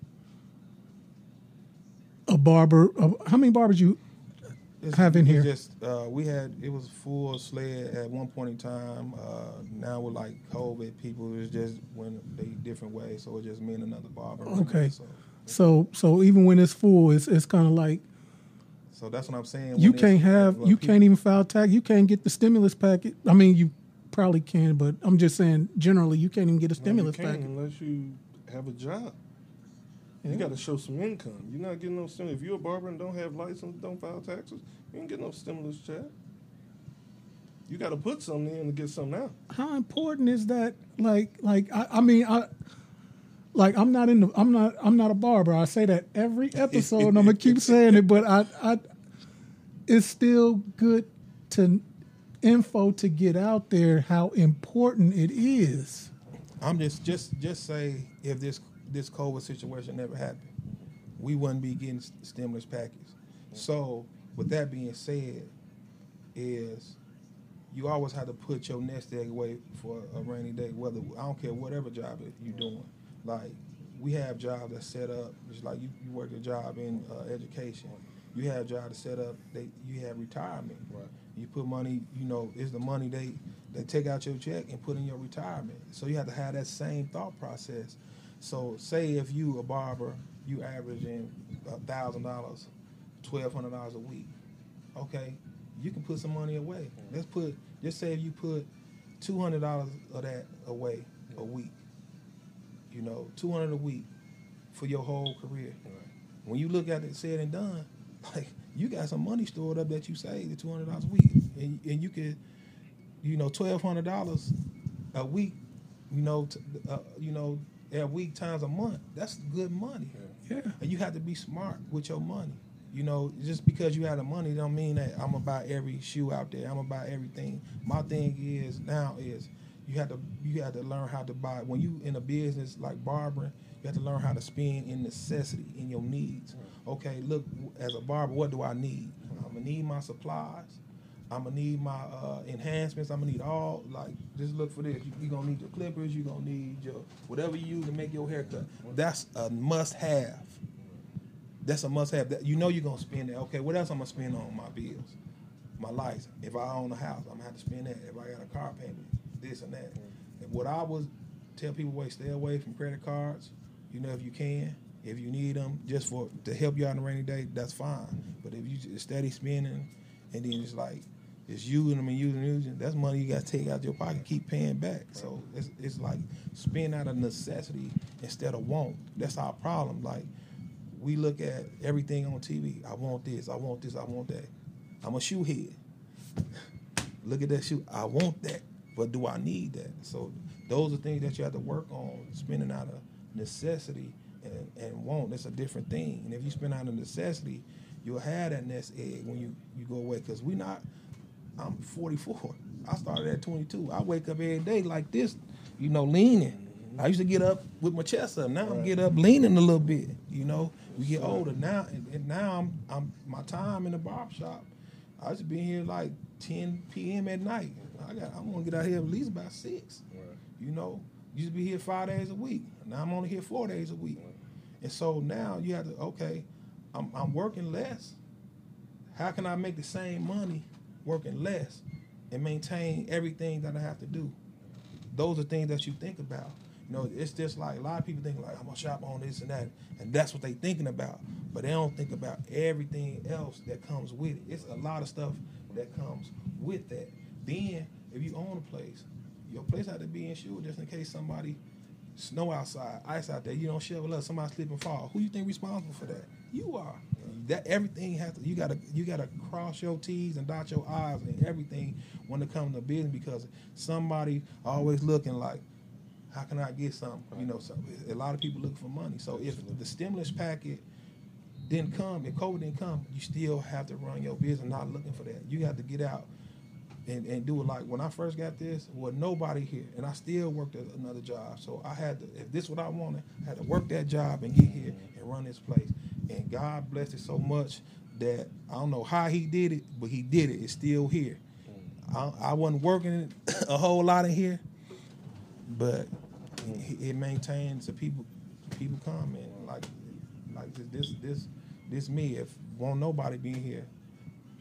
a barber. Uh, how many barbers you? It's- have in it's here? Just uh, we had it was full sled at one point in time. Uh, now with like COVID, people it's just went they different ways. So it's just me and another barber. running it. Okay. So, So so even when it's full, it's it's kind of like so that's what I'm saying. you when can't have you people- can't even file tax. You can't get the stimulus packet. I mean, you probably can, but I'm just saying generally you can't even get a No, you stimulus can't packet. unless you have a job. You got to show some income. You're not getting no stimulus. If you're a barber and don't have license, don't file taxes, you ain't get no stimulus check. You got to put something in to get something out. How important is that? Like like I, I mean I. Like I'm not in the I'm not I'm not a barber. I say that every <laughs> episode and I'm gonna keep saying it, but I I it's still good to info to get out there how important it is. I'm just just just say if this this COVID situation never happened, we wouldn't be getting st- stimulus package. So with that being said, is you always have to put your nest egg away for a rainy day. Whether I don't care whatever job you're doing, like we have jobs that set up. Just like you, you work a job in uh, education, you have jobs that set up. They you have retirement. Right. You put money. You know, is the money they they take out your check and put in your retirement. So you have to have that same thought process. So say if you a barber, you averaging a thousand dollars, twelve hundred dollars a week. Okay, you can put some money away. Let's put just say if you put two hundred dollars of that away a week. You know, two hundred a week for your whole career. When you look at it said and done, <laughs> like you got some money stored up that you saved the two hundred dollars a week, and, and you could, you know, twelve hundred dollars a week, you know, t- uh, you know, a week times a month. That's good money. Yeah. And you have to be smart with your money. You know, just because you have the money don't mean that I'm gonna buy every shoe out there. I'm gonna buy everything. My thing is now is you have to you have to learn how to buy when you in a business like barbering, you have to learn how to spend in necessity, in your needs. Okay, look, as a barber, what do I need? I'm gonna need my supplies. I'm gonna need my uh, enhancements. I'm gonna need all like just look for this. You, are gonna need your clippers. You're gonna need your whatever you use to make your haircut. That's a must have. That's a must have. That you know you're gonna spend that. Okay, what else I'm gonna spend on my bills? My license. If I own a house, I'm gonna have to spend that. If I got a car payment, this and that. And what I was tell people, wait, stay away from credit cards. You know, if you can, if you need them, just for to help you out on a rainy day, that's fine. But if you just steady spending, and then it's like it's using them and using using, that's money you got to take out your pocket, keep paying back. So it's, it's like spend out of necessity instead of want. That's our problem. Like we look at everything on TV. I want this. I want this. I want that. I'm a shoe head. <laughs> look at that shoe. I want that, but do I need that? So those are things that you have to work on. Spending out of necessity and, and want. That's a different thing. And if you spend out of necessity, you'll have that nest egg when you, you go away. Because we not. I'm 44. I started at 22. I wake up every day like this, you know, leaning. I used to get up with my chest up. Now I'm get up leaning a little bit. You know, we get older now, and, and now I'm I'm my time in the barber shop. I used to be here like 10 p.m. at night. I got I'm gonna get out here at least about six. You know, used to be here five days a week. Now I'm only here four days a week. And so now you have to okay, I'm I'm working less. How can I make the same money working less and maintain everything that I have to do? Those are things that you think about. You know, it's just like a lot of people think like I'm gonna shop on this and that, and that's what they thinking about. But they don't think about everything else that comes with it. It's a lot of stuff that comes with that. Then, if you own a place, your place had to be insured just in case somebody snow outside, ice out there, you don't shovel up, somebody slip and fall. Who you think responsible for that? You are. That everything has to you gotta you gotta cross your T's and dot your I's and everything when it comes to business because somebody always looking like how can I get some? You know, so a lot of people looking for money. So if the stimulus packet didn't come, if COVID didn't come, you still have to run your business not looking for that. You have to get out and, and do it like when I first got this, was nobody here. And I still worked at another job. So I had to, if this is what I wanted, I had to work that job and get here and run this place. And God blessed it so much that I don't know how he did it, but he did it. It's still here. I, I wasn't working <coughs> a whole lot in here, but it, it maintains the people people come and like like this this this me. If won't nobody be here,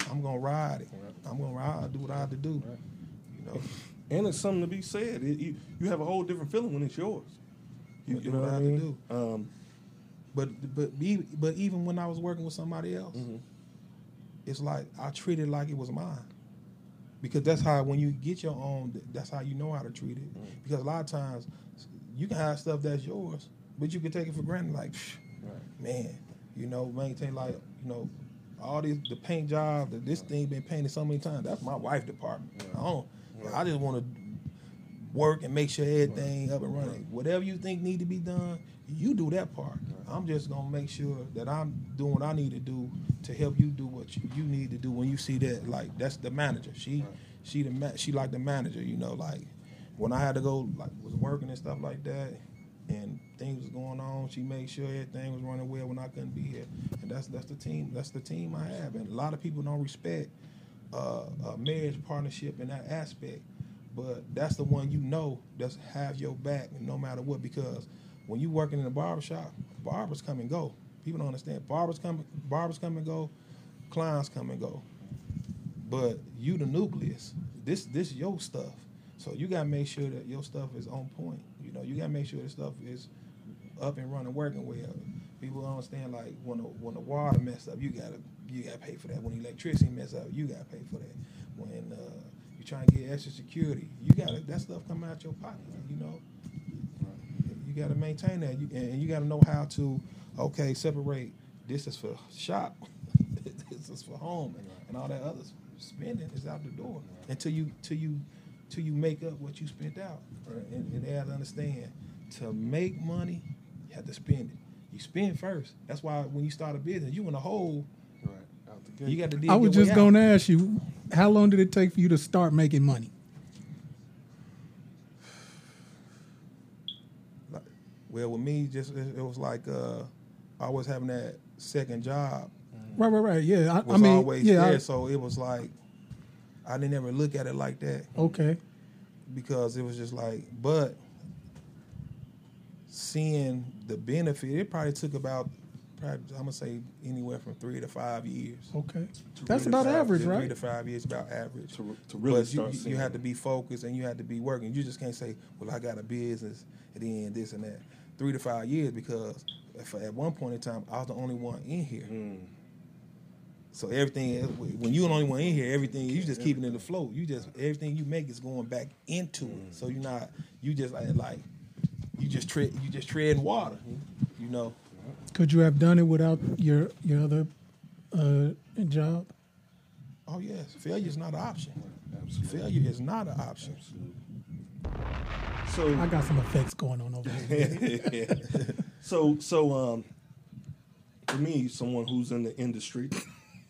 I'm gonna ride it. I'm gonna ride. Do what I have to do. You know. And it's something to be said. It, you, you have a whole different feeling when it's yours. You, you know what what I I to mean? do. Um, But but be, but even when I was working with somebody else, Mm-hmm. it's like I treated it like it was mine. Because that's how when you get your own, that's how you know how to treat it. Mm-hmm. Because a lot of times you can have stuff that's yours, but you can take it for granted. Like, psh, man, you know, maintain like you know, all these the paint job. that This thing been painted so many times. That's my wife department. I don't. I just want to work and make sure everything up and running. Whatever you think need to be done, you do that part. I'm just gonna make sure that I'm doing what I need to do to help you do what you, you need to do when you see that. Like that's the manager. She she the ma- she like the manager. You know, like when I had to go like was working and stuff like that, and things was going on. She made sure everything was running well when I couldn't be here. And that's that's the team. That's the team I have. And a lot of people don't respect uh, a marriage partnership in that aspect. But that's the one you know that's have your back no matter what because when you working in a barbershop, barbers come and go. People don't understand. Barbers come barbers come and go, clients come and go. But you the nucleus. This this your stuff. So you gotta make sure that your stuff is on point. You know, you gotta make sure the stuff is up and running, working well. People don't understand like when the when the water mess up, you gotta you gotta pay for that. When electricity mess up, you gotta pay for that. When uh, you trying to get extra security, you gotta that stuff coming out your pocket. You know, you gotta maintain that, you, and you gotta know how to okay separate. This is for shop, <laughs> this is for home, and, and all that other spending is out the door until you till you till you make up what you spent out. Right? And, and they have to understand to make money, you have to spend it. You spend first. That's why when you start a business, you in a hole. Right. Out the gate. You got to dig I was just going to ask you, how long did it take for you to start making money? Like, well, with me, just it, it was like uh, was having that second job Right, right, right. Yeah, I, was I mean, always yeah. there. I- so it was like I didn't ever look at it like that okay. because it was just like, but seeing the benefit, it probably took about, probably, I'm gonna say anywhere from three to five years. Okay. That's about five- average, Three right? to five years, about average. to, to really but you, start you, seeing you had to be focused and you had to be working. You just can't say, "Well, I got a business and then this and that." Three to five years because if, at one point in time I was the only one in here. Mm. So everything when you're the only one in here, everything you just keeping it afloat. You just everything you make is going back into it. So you're not you just like like you just tread you just treading water. You know. Could you have done it without your your other uh, job? Oh yes, failure is not an option. Absolutely. Failure is not an option. So I got some effects going on over here. <laughs> So, so um, for me, someone who's in the industry,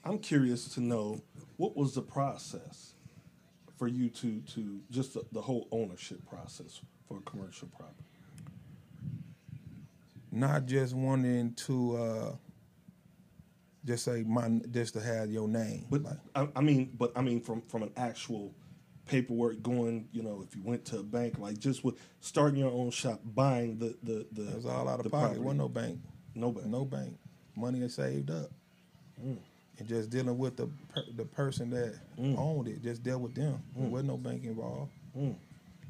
I'm curious to know what was the process for you to to just the, the whole ownership process for a commercial property. not just wanting to uh just say my just to have your name. But Like, I, I mean, but I mean from from an actual paperwork going, you know, if you went to a bank, like just with starting your own shop, buying the the the it was all out of the pocket. property. wasn't no bank. No bank. No bank. Money is saved up. And just dealing with the per, the person that owned it, just dealt with them. There wasn't no bank involved. Mm.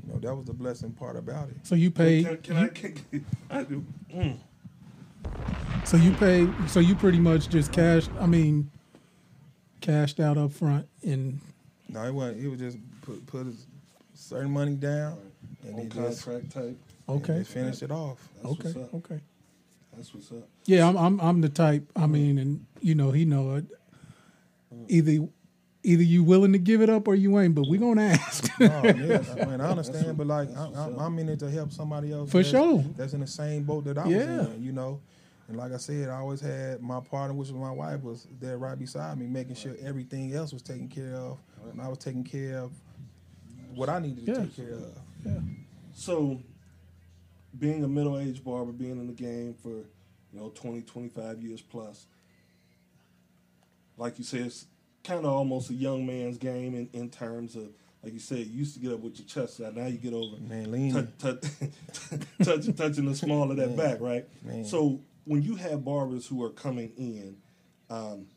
You know, that was the blessing part about it. So you pay. Can, can I? <laughs> Can, I do. Mm. So you pay. So you pretty much just cashed. I mean, cashed out up front, and No, it wasn't. It was just put put a certain money down and On then just, contract type. okay, just finish it off. That's okay, what's up. okay. That's what's up. Yeah, I'm, I'm I'm the type. I mm-hmm. mean, and you know, he know it. Either either you willing to give it up or you ain't. But we gonna ask. <laughs> No, yeah, I mean I <laughs> understand, but like I, I, I'm in it to help somebody else. For that's, sure. That's in the same boat that I Yeah. was in, you know. And like I said, I always had my partner, which was my wife, was there right beside me, making sure everything else was taken care of, and I was taking care of what I needed to Yeah. take care of. yeah. So, being a middle aged barber, being in the game for, you know, 20, 25 years plus, like you said, it's kind of almost a young man's game in, in terms of, like you said, you used to get up with your chest out. Now you get over Man, touch, touch, <laughs> touch, touching the small of that Man. back, right? Man. So when you have barbers who are coming in, um,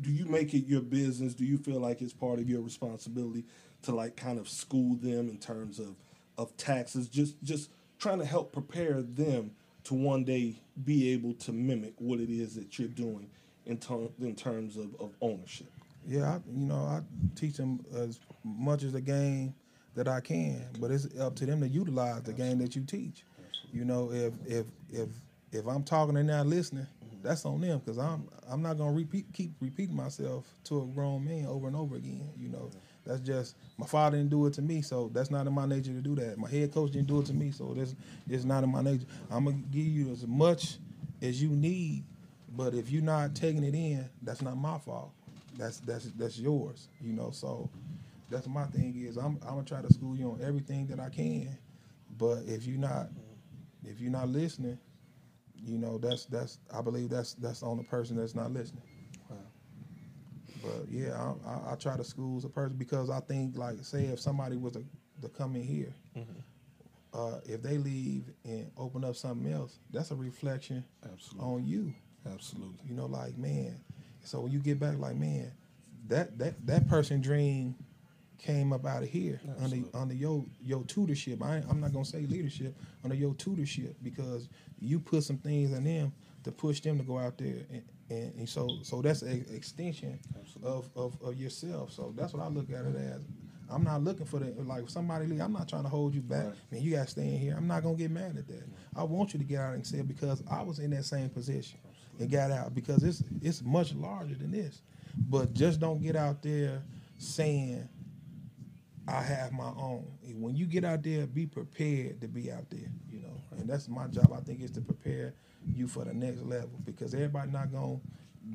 do you make it your business? Do you feel like it's part of your responsibility to like kind of school them in terms of of taxes? Just just trying to help prepare them to one day be able to mimic what it is that you're doing in, ter- in terms of, of ownership. Yeah, I, you know, I teach them as much as the game that I can, but it's up to them to utilize the game that you teach. You know, if if if if I'm talking and not listening, mm-hmm. that's on them because I'm I'm not gonna repeat keep repeating myself to a grown man over and over again. You know, that's just my father didn't do it to me, so that's not in my nature to do that. My head coach didn't do it to me, so this it's not in my nature. I'm gonna give you as much as you need, but if you're not taking it in, that's not my fault. That's that's that's yours. You know, so that's my thing is I'm I'm gonna try to school you on everything that I can, but if you're not if you're not listening, you know that's that's I believe that's that's on the person that's not listening. But yeah, I, I, I try to school a person because I think like say if somebody was to, to come in here, uh, if they leave and open up something else, that's a reflection Absolutely. on you. Absolutely. You know, like man. So when you get back, like man, that that that person dream came up out of here under under your your tutorship. I I'm not gonna say leadership under your tutorship because you put some things in them to push them to go out there and. And, and so, so that's an extension of, of, of yourself. So that's what I look at it as. I'm not looking for the like somebody leave. I'm not trying to hold you back. Man, you gotta stay in here. I'm not gonna get mad at that. I want you to get out and say because I was in that same position and got out because it's it's much larger than this. But just don't get out there saying I have my own. When you get out there, be prepared to be out there. You know, and that's my job. I think is to prepare you for the next level because everybody not gonna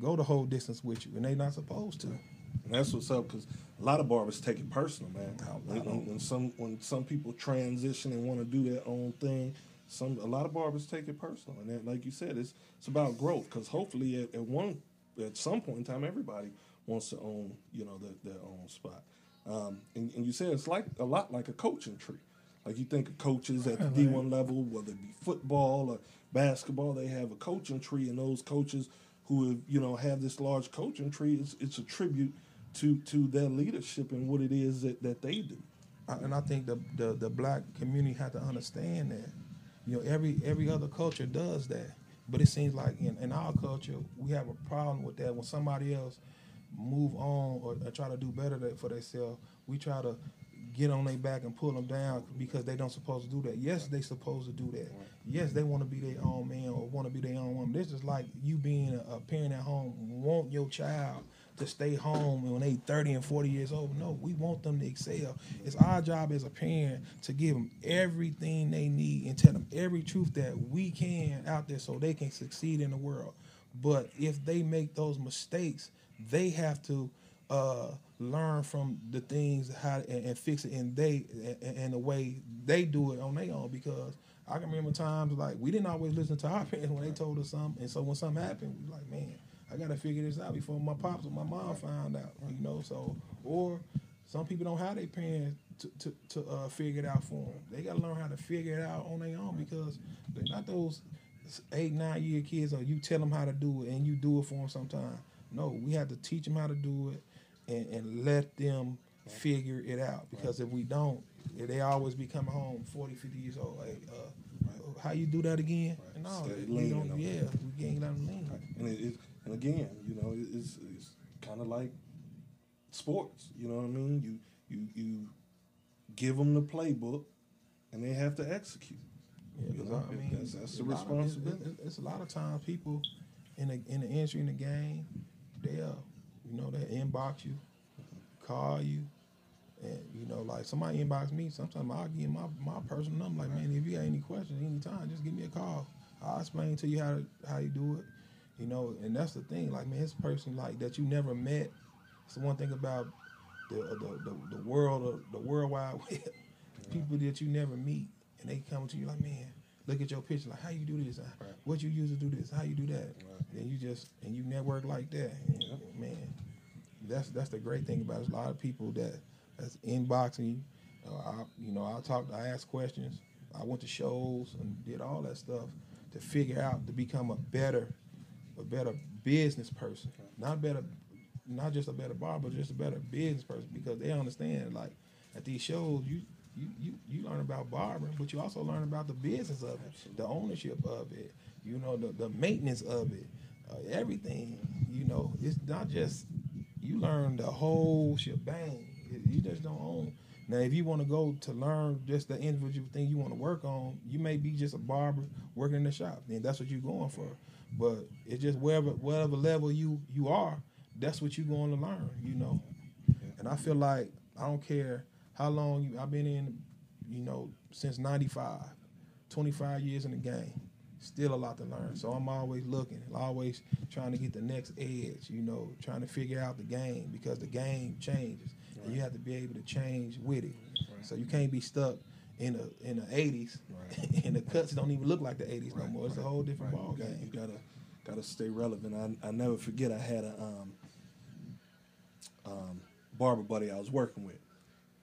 go the whole distance with you, and they not supposed to. And that's what's up because a lot of barbers take it personal, man. When, when, some when some people transition and want to do their own thing, some a lot of barbers take it personal, and that, like you said, it's it's about growth. Because hopefully, at, at one at some point in time, everybody wants to own you know their, their own spot. Um, and, and you said it's like a lot like a coaching tree. Like you think of coaches at the D one level, whether it be football or basketball, they have a coaching tree, and those coaches who have, you know have this large coaching tree, it's, it's a tribute to to their leadership and what it is that, that they do. And I think the, the the black community had to understand that. You know, every every other culture does that, but it seems like in, in our culture we have a problem with that. When somebody else move on or, or try to do better for themselves, we try to get on their back and pull them down because they don't supposed to do that. Yes, they supposed to do that. Yes, they want to be their own man or want to be their own woman. This is like you being a, a parent at home want your child to stay home when they 30 and 40 years old. No, we want them to excel. It's our job as a parent to give them everything they need and tell them every truth that we can out there so they can succeed in the world. But if they make those mistakes, they have to uh, learn from the things how and, and fix it in they in the way they do it on their own because I can remember times like we didn't always listen to our <laughs> parents when they told us something, and so when something happened, we like, man, I gotta figure this out before my pops or my mom found out, you know. So or some people don't have their parents to to, to uh, figure it out for them. They gotta learn how to figure it out on their own because they're not those eight nine year kids or you tell them how to do it and you do it for them sometimes. No, we have to teach them how to do it and, and let them figure it out because if we don't, they always be coming home 40, 50 years old. Hey, uh, how you do that again? No, Steady we don't. Yeah, we can't let them lean. And it, it and again, you know, it- it's it's kind of like sports. You know what I mean? You you you give them the playbook, and they have to execute. Yeah, You know, I mean, that's- that's the lot of- responsibility. it's, it's a lot of times people in the in the industry in the game, they'll you know they inbox you, call you, and you know like somebody inbox me. Sometimes I'll give my my personal number. Like man, if you got any questions anytime, just give me a call. I'll explain to you how to, how you do it. You know, and that's the thing. Like man, it's a person like that you never met. It's the one thing about the the, the, the world the world wide <laughs> web. People that you never meet, and they come to you like, man, look at your picture, like how you do this, Uh, what you use to do this, how you do that, and you just and you network like that, and, man. That's that's the great thing about it. There's a lot of people that that's inboxing. Uh, I, you know, I talked, I asked questions. I went to shows and did all that stuff to figure out to become a better, a better business person. Not better, not just a better barber, just a better business person because they understand like at these shows you. You, you, you learn about barbering, but you also learn about the business of it, the ownership of it, you know, the, the maintenance of it, uh, everything. You know, it's not just you learn the whole shebang. You just don't own. Now, if you want to go to learn just the individual thing you want to work on, you may be just a barber working in the shop. Then that's what you're going for. But it's just wherever whatever level you you are, that's what you're going to learn. You know. And I feel like I don't care how long you I've been in, you know, since '95, 25 years in the game. Still a lot to learn. So I'm always looking, always trying to get the next edge, you know, trying to figure out the game because the game changes. And you have to be able to change with it. So you can't be stuck in the in the 80s right. <laughs> and the cuts don't even look like the 80s no more. It's a whole different ball game. You, gotta gotta stay relevant. I I never forget. I had a um, um, barber buddy I was working with,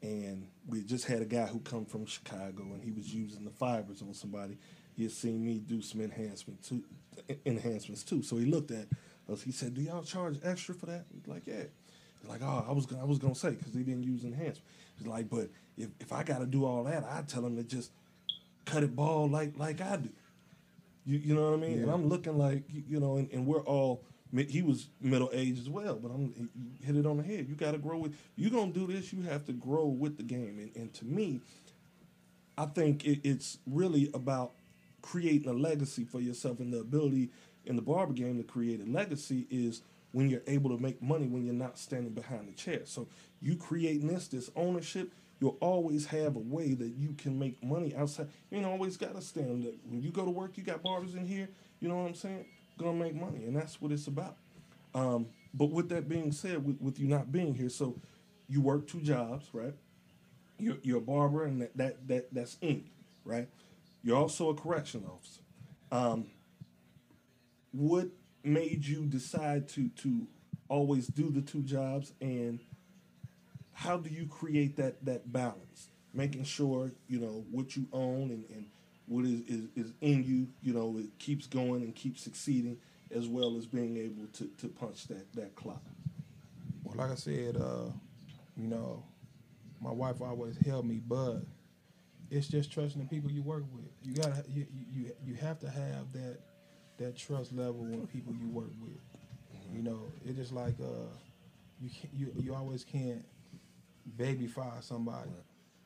and we just had a guy who come from Chicago, and he was using the fibers on somebody. He had seen me do some enhancement too, enhancements too. So he looked at us. He said, "Do y'all charge extra for that?" We was like, "Yeah." He's Like, oh, I was gonna, I was gonna say because he didn't use enhancement. He's like, but if, if I got to do all that, I tell him to just cut it bald like like I do. You you know what I mean? And I'm looking like you- you know, and, and we're all. He was middle aged as well, but I'm hit it on the head. You got to grow with. You gonna do this? You have to grow with the game. And, and to me, I think it, it's really about creating a legacy for yourself, and the ability in the barber game to create a legacy is when you're able to make money when you're not standing behind the chair. So you creating this, this ownership, you'll always have a way that you can make money outside. You ain't always got to stand. Look, When you go to work, you got barbers in here. You know what I'm saying? Gonna make money, and that's what it's about. Um, but with that being said, with, with you not being here, so you work two jobs, right? You're, you're a barber, and that, that that that's in you, right? You're also a correction officer. Um, what made you decide to to always do the two jobs, and how do you create that that balance, making sure you know what you own and, and what is, is is in you, you know, it keeps going and keeps succeeding, as well as being able to to punch that that clock. Well, like I said, uh, you know, my wife always held me, but it's just trusting the people you work with. You gotta, you, you, you have to have that that trust level with people you work with. You know, it's like uh, you you you always can't baby fire somebody.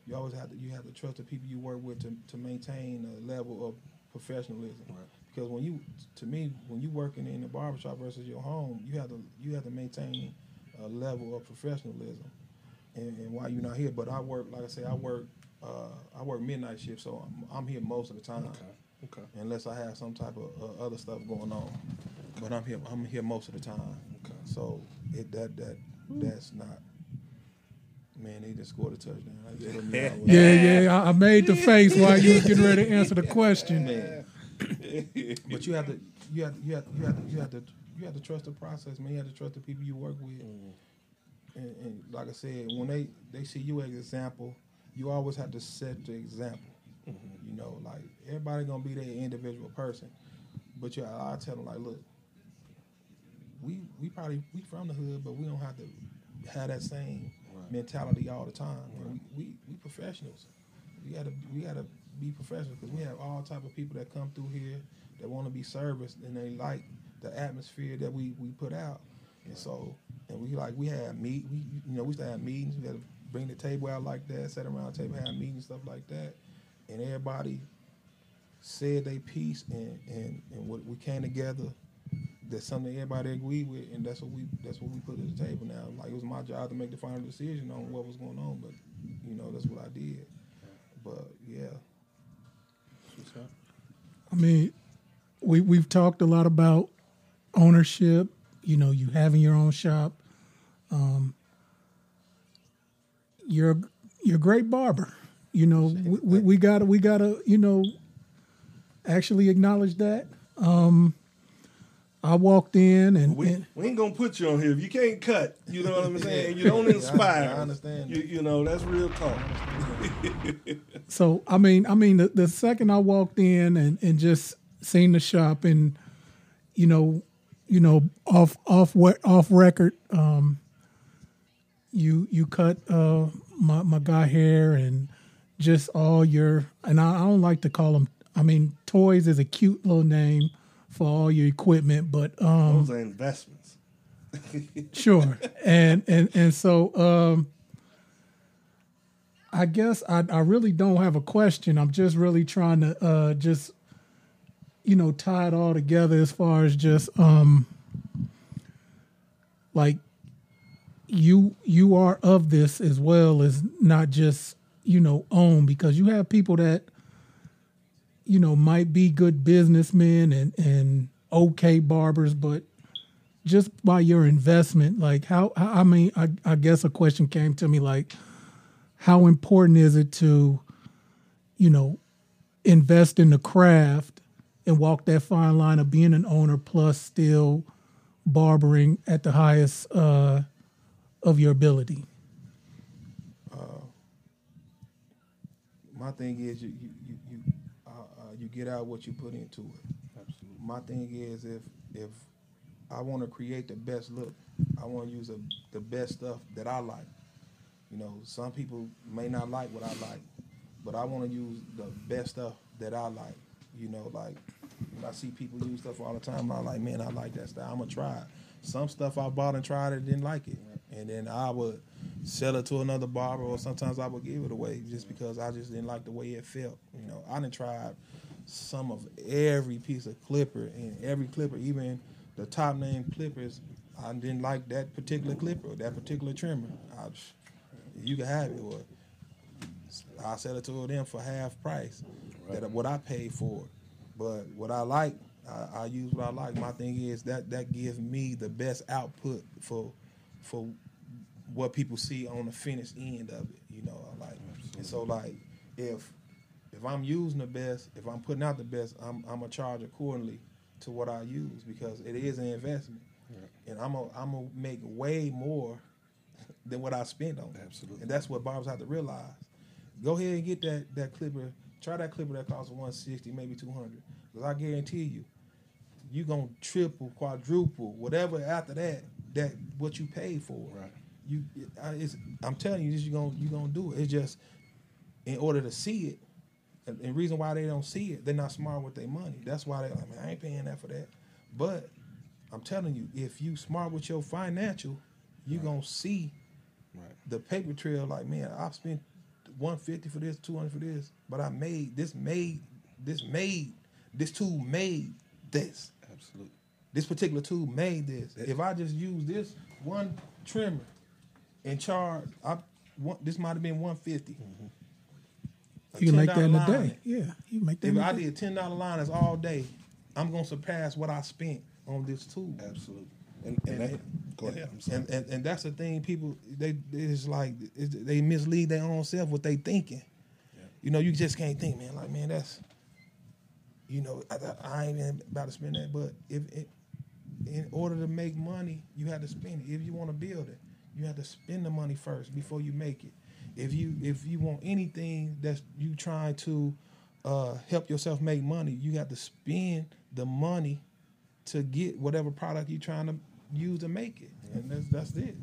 You always have to you have to trust the people you work with to, to maintain a level of professionalism. Right. Because when you, to me, when you working in the barbershop versus your home, you have to you have to maintain a level of professionalism. And, and while you're not here, but I work, like I say, I work uh, I work midnight shift, so I'm, I'm here most of the time, Okay. unless I have some type of uh, other stuff going on. But I'm here I'm here most of the time. Okay. So it that that that's not. Man, they just scored a touchdown. I just put me <laughs> Yeah, yeah. I, I made the face while you was getting ready to answer the <laughs> question. Man. <laughs> but you have to you have you have you have you have to you have to trust the process, man. You have to trust the people you work with. Mm-hmm. And, and like I said, when they they see you as an example, you always have to set the example. Mm-hmm. You know, like everybody gonna be their individual person, but yeah, I tell them like, look, we we probably we from the hood, but we don't have to have that same mentality all the time. And we, we we professionals. We gotta we gotta be professional because we have all type of people that come through here that want to be serviced and they like the atmosphere that we we put out. And so and we like we had meet we you know we used to have meetings. We had to bring the table out like that, sit around the table, have meetings stuff like that, and everybody said they piece and and and what we came together. That's something everybody agreed with, and that's what we that's what we put at the table now. Like it was my job to make the final decision on what was going on, but you know that's what I did. But yeah, I mean, we we've talked a lot about ownership. You know, you having your own shop. Um, you're you're a great barber. You know, we, we, we gotta we gotta you know actually acknowledge that. Um, I walked in and, We, and we ain't gonna put you on here if you can't cut. You know what I'm saying? You don't <laughs> inspire. I understand You, you know that's real talk. <laughs> So I mean, I mean, the, the second I walked in and, and just seen the shop and you know, you know, off off we- off record, um, you you cut uh, my my guy hair and just all your and I, I don't like to call them. I mean, toys is a cute little name for all your equipment, but um, Those are investments. <laughs> sure and and and so um i guess i i really don't have a question i'm just really trying to uh just you know tie it all together as far as just um like you you are of this as well as not just you know own because you have people that you know might be good businessmen and and okay barbers but just by your investment like how i mean I, I guess a question came to me like how important is it to you know invest in the craft and walk that fine line of being an owner plus still barbering at the highest uh, of your ability? Uh, my thing is you you you you, get out what you put into it. Absolutely. My thing is if if I want to create the best look, I want to use a, the best stuff that I like. You know, some people may not like what I like, but I want to use the best stuff that I like. You know, like I see people use stuff all the time. I'm like, man, I like that stuff. I'm gonna try it. Some stuff I bought and tried it, didn't like it, and then I would sell it to another barber, or sometimes I would give it away just because I just didn't like the way it felt. You know, I didn't try some of every piece of clipper and every clipper, even the top name clippers. I didn't like that particular clipper, or that particular trimmer. I, you can have it, or I sell it to them for half price. Right. That what I paid for. But what I like, I, I, use what I like. My thing is that that gives me the best output for for what people see on the finished end of it. You know, like. Absolutely. And so like if if I'm using the best, if I'm putting out the best, I'm I'm gonna charge accordingly to what I use because it is an investment, right. and I'm gonna I'm gonna make way more than what I spend on. Absolutely, and that's what barbers have to realize. Go ahead and get that that clipper. Try that clipper that costs 160, maybe 200. Because I guarantee you, you gonna triple, quadruple, whatever after that. That what you paid for. Right. You, I'm telling you, you gonna you gonna do it. It's just in order to see it, and the reason why they don't see it, they're not smart with their money. That's why they're like, man, I ain't paying that for that. But I'm telling you, if you smart with your financial, you right. gonna see right. the paper trail. Like, man, I've spent 150 for this, 200 for this, but I made this made this made this tool made this. Absolutely. This particular tool made this. If I just use this one trimmer and charge, I this might have been 150. Mm-hmm. You can make that in a day. Yeah, you make that. If I did ten dollar liners all day, I'm gonna surpass what I spent on this tool. Absolutely. And, and, and that, go ahead. And, and, and that's the thing. People they it's like it's, they mislead their own self what they thinking. Yeah. You know, you just can't think, man. Like, man, that's you know, I, I ain't even about to spend that. But if it, in order to make money, you have to spend it. If you want to build it, you have to spend the money first before you make it if you if you want anything that's you trying to uh, help yourself make money, you got to spend the money to get whatever product you're trying to use to make it, and that's that's it.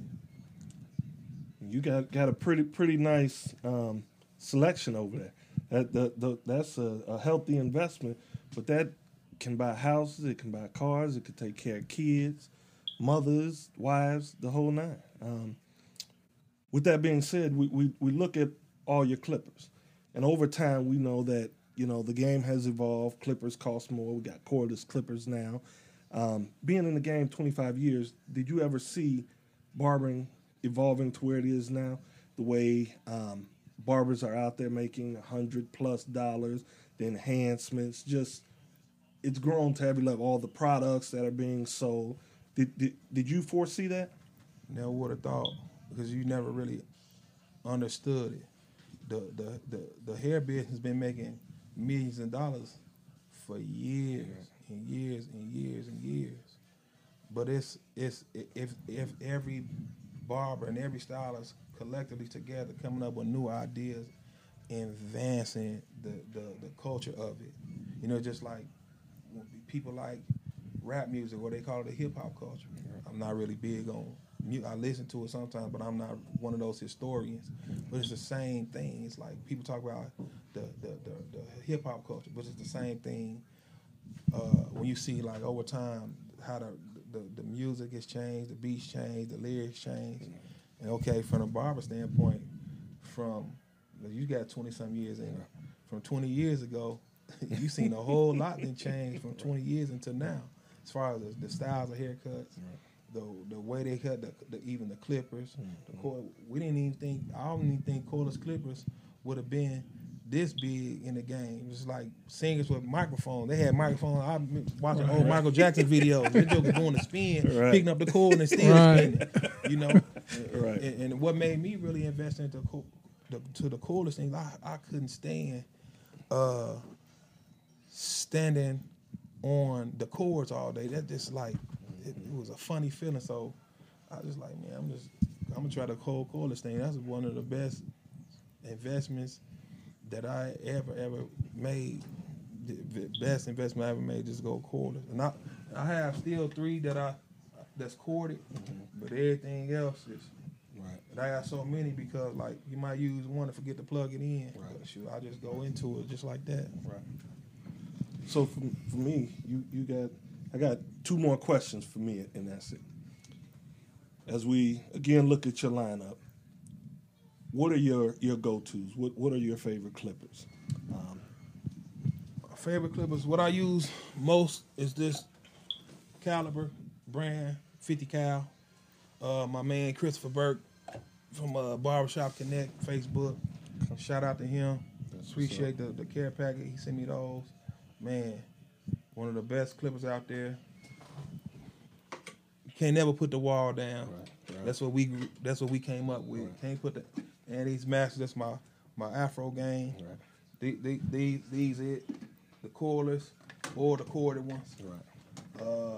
You got got a pretty pretty nice um, selection over there. That the, the, that's a, a healthy investment, but that can buy houses, it can buy cars, it can take care of kids, mothers, wives, the whole nine. Um, with that being said, we, we, we look at all your clippers. And over time, we know that, you know, the game has evolved. Clippers cost more. We got cordless clippers now. Um, being in the game 25 years, did you ever see barbering evolving to where it is now? The way um, barbers are out there making 100 plus dollars, the enhancements, just it's grown to every level. All the products that are being sold. Did, did, did you foresee that? Never would have thought because you never really understood it. The the the, the hair business has been making millions of dollars for years and years and years and years. But it's it's if if every barber and every stylist collectively together coming up with new ideas, advancing the, the, the culture of it. You know, just like people like rap music, or they call it the hip hop culture. I'm not really big on I listen to it sometimes, but I'm not one of those historians. But it's the same thing. It's like people talk about the the, the, the hip hop culture, but it's the same thing. Uh, when you see like over time how the, the, the music has changed, the beats change, the lyrics change, and okay, from a barber standpoint, from you got twenty some years in, from twenty years ago, <laughs> you've seen a whole lot that changed from twenty years until now, as far as the, the styles of haircuts. Right the the way they cut the, the even the clippers. Mm-hmm. The cord, we didn't even think I don't even think cordless clippers would have been this big in the game. It was like singers with microphones. They had microphones. I watching right. old Michael Jackson videos. They just doing the spin, <laughs> right. picking up the cord and still right. spinning. You know, <laughs> right. And, and, what made me really invest into the, to the coolest things, I, I couldn't stand uh, standing on the cords all day. That just like it, it, was a funny feeling. So I was just like, man, I'm just I'm gonna try to cold call this thing. That's one of the best investments that I ever ever made. The best investment I ever made. Just go cordless, and I I have still three that I that's corded, mm-hmm. but everything else is. Right. But I got so many because like you might use one and forget to plug it in. Right. But shoot, I just go into it just like that. Right. So for, for me, you you got I got two more questions for me, and that's it. As we again look at your lineup, what are your your go tos? What what are your favorite Clippers? Um, favorite clippers. What I use most is this caliber brand 50 cal. Uh, my man Christopher Burke from uh, Barbershop Connect Facebook. Shout out to him. That's Appreciate the, the care packet. He sent me those. Man, one of the best clippers out there. You can't never put the Wahl down. Right, right. That's what we that's what we came up with. Right. Can't put the and these masters. That's my my Afro game. right. The- the- These these it the cordless or the corded ones. Right. Uh,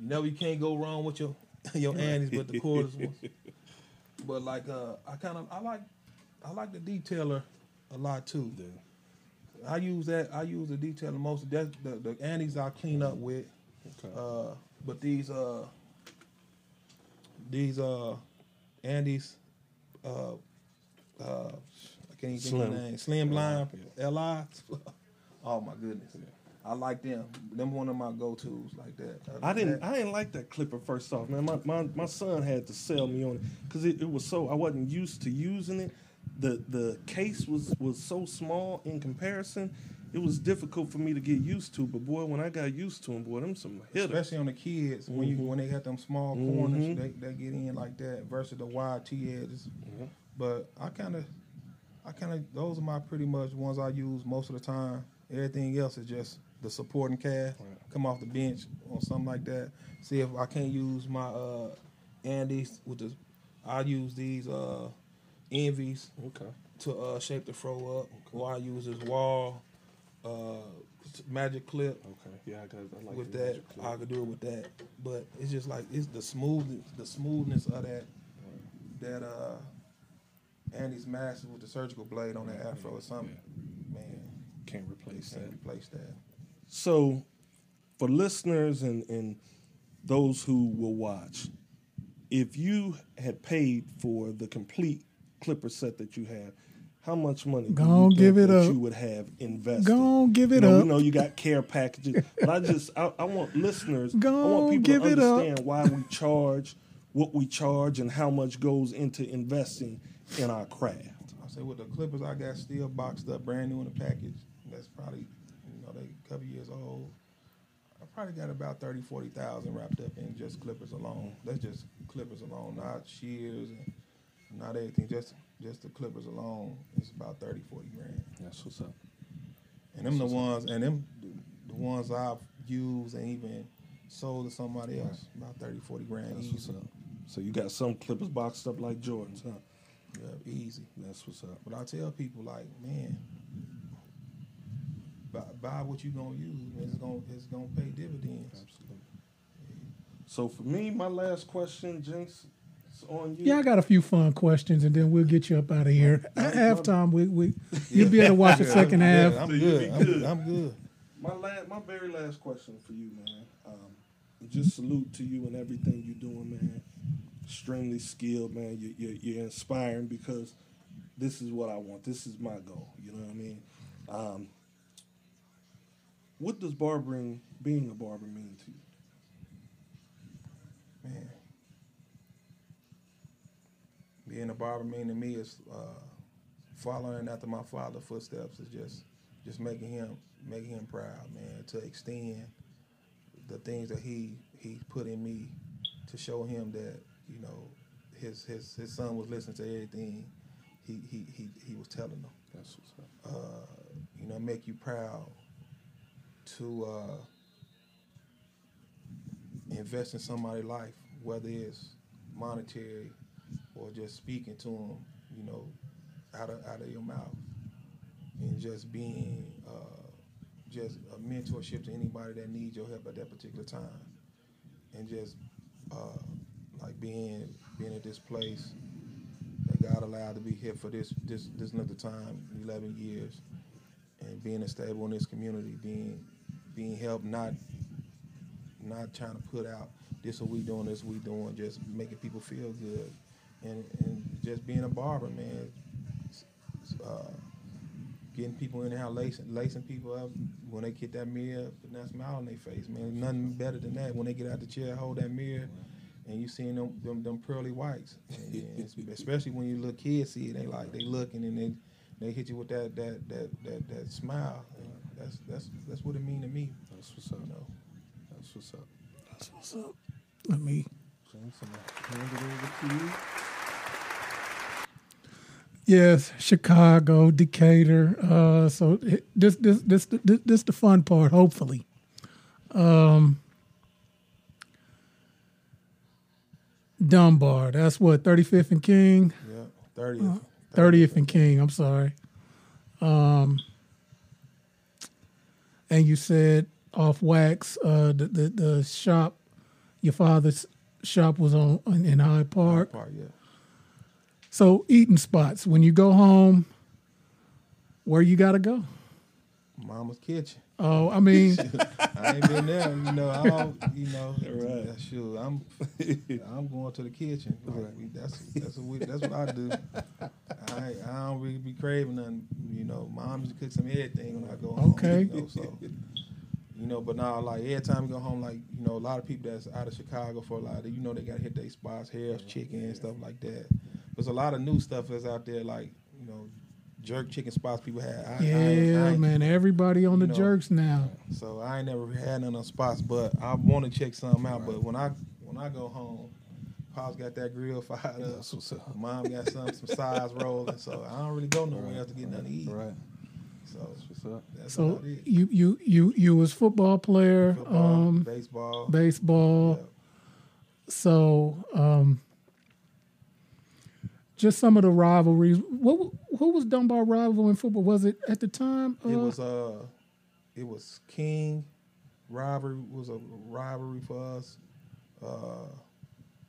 you know you can't go wrong with your <laughs> your Andis, but the cordless ones. <laughs> But like uh, I kind of I like I like the detailer a lot too. Yeah. I use that. I use the detailer most. That the the Andis I clean up with. Okay. Uh, but these uh these uh Andis uh uh I can't even think of the name. Slim Line Yeah. LI. <laughs> oh my goodness. I like them. Them one of my go tos like that. I didn't. That- I didn't like that clipper first off, man. My my, my son had to sell me on it because it, it was so. I wasn't used to using it. The the case was was so small in comparison. It was difficult for me to get used to. But boy, when I got used to them, boy, them some hitters. Especially on the kids when you Mhm. when they got them small corners, Mhm. they, they get in like that versus the wide T edges. Mhm. But I kind of, I kind of those are my pretty much ones I use most of the time. Everything else is just the supporting cast. Right. Come off the bench or something like that. See if I can't use my uh Andis with the, I use these uh envies Okay. to uh shape the fro up, or I use this Wahl uh magic clip Okay. Yeah, I got. I like with that. I could do it with that, but it's just like it's the smooth, the smoothness of that, that uh, Andis master with the surgical blade on that afro or something. Man, Can't replace can't that. replace that. So, for listeners and, and those who will watch, if you had paid for the complete Clipper set that you have, how much money do Go you think give it that up. you would have invested? Go on, give You it know, up. We know you got care packages, but I just I, I want listeners, Go I want on, people give to it up. understand why we charge what we charge and how much goes into investing in our craft. I say with the Clippers, I got still boxed up, brand new in the package. That's probably, you know, they a couple years old. I probably got about 30, 40,000 wrapped up in just Clippers alone. That's just Clippers alone, not shears and not everything. Just just the Clippers alone is about 30, 40 grand. That's what's up. And them the ones, and them the ones I've used and even sold to somebody else, about 30, 40 grand That's what's up. So you got some Clippers boxed up like Jordans, huh? Yeah, easy. That's what's up. But I tell people like, man, buy, buy what you gonna use. and It's gonna it's gonna pay dividends. Absolutely. So for me, my last question, Jinx, is on you. Yeah, I got a few fun questions, and then we'll get you up out of here. My- At my- halftime, we, we <laughs> you'll be able to watch the second Yeah, half. I'm So good. I'm, good. I'm good. My la- my very last question for you, man. Um, just salute to you and everything you're doing, man. Extremely skilled, man. You, you, you're inspiring because this is what I want. This is my goal. You know what I mean? Um, what does barbering, being a barber, mean to you? Man. Being a barber mean to me is uh, following after my father's footsteps is just just making him making him proud, man, to extend the things that he he put in me to show him that, you know, his his his son was listening to everything he he he, he was telling them. That's what's up. Uh, you know, make you proud to uh, invest in somebody's life, whether it's monetary or just speaking to them, you know, out of out of your mouth, and just being uh, just a mentorship to anybody that needs your help at that particular time, and just uh, like being being at this place that God allowed to be here for this this this another time, eleven years, and being a stable in this community, being being helped not not trying to put out this what we doing, this what we doing, just making people feel good, and and just being a barber, man. Uh, getting people in there, lacing, lacing people up when they get that mirror, putting that smile on their face, man. Nothing better than that. When they get out the chair, hold that mirror, and you seeing them them, them pearly whites. And <laughs> especially when you look kids see it, they like they looking and they they hit you with that that that that, that smile. And that's that's that's what it mean to me. That's what's up. You know. That's what's up. That's what's up. Let me. James, I'm gonna hand it over to you. Yes, Chicago, Decatur. Uh, so it- this, this, this, this, this, the fun part. Hopefully, um, Dunbar. That's what 35th and King, Yeah, thirtieth. 30th and King. I'm sorry. Um, and you said off wax. Uh, the, the the shop, your father's shop was on in Hyde Park. Part, yeah. So eating spots when you go home, where you gotta go? Mama's kitchen. Oh, I mean, <laughs> I ain't been there, you know. I don't, you know. <laughs> Right. Right. Sure, I'm. I'm going to the kitchen. Like, we, that's that's what we, that's what I do. I I don't really be craving nothing. You know, mom used to cook some everything when I go home. Okay. You know, so. You know, but now like every time we go home, like you know, a lot of people that's out of Chicago for a lot of, you know, they gotta hit their spots, Harold's Chicken and stuff like that. There's a lot of new stuff that's out there, like you know, jerk chicken spots people had. I, I, ain't- I yeah, man, everybody on the know. jerks now. so I ain't never had none of spots, but I want to check something out. But when I when I go home, Pop's got that grill <laughs> fired up. Mom got some some sides rolling, so I don't really go nowhere else to get nothing to eat. Right. So That's what's up. that's So you you you you was football player, Football, um, baseball, baseball. yeah. So um, just some of the rivalries. What who was Dunbar rival in football? Was it at the time? It uh, was uh, it was King. Rivalry was a rivalry for us. Uh,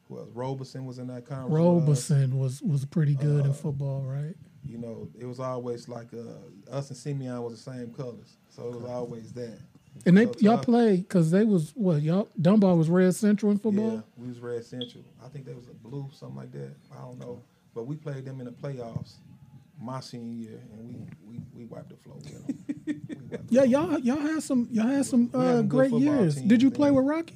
who else? Robeson was in that conference. Robeson was was pretty good Uh, in football, right? You know, it was always like uh, us and Simeon was the same colors, so it was always that. And they So y'all tough. played because they was what y'all Dunbar was Red Central in football. Yeah, we was Red Central. I think that was a blue, something like that. I don't know, but we played them in the playoffs my senior year, and we we, we wiped the floor with them. The <laughs> Yeah, y'all y'all had some y'all had some had uh, some great years. Did you play with Rocky?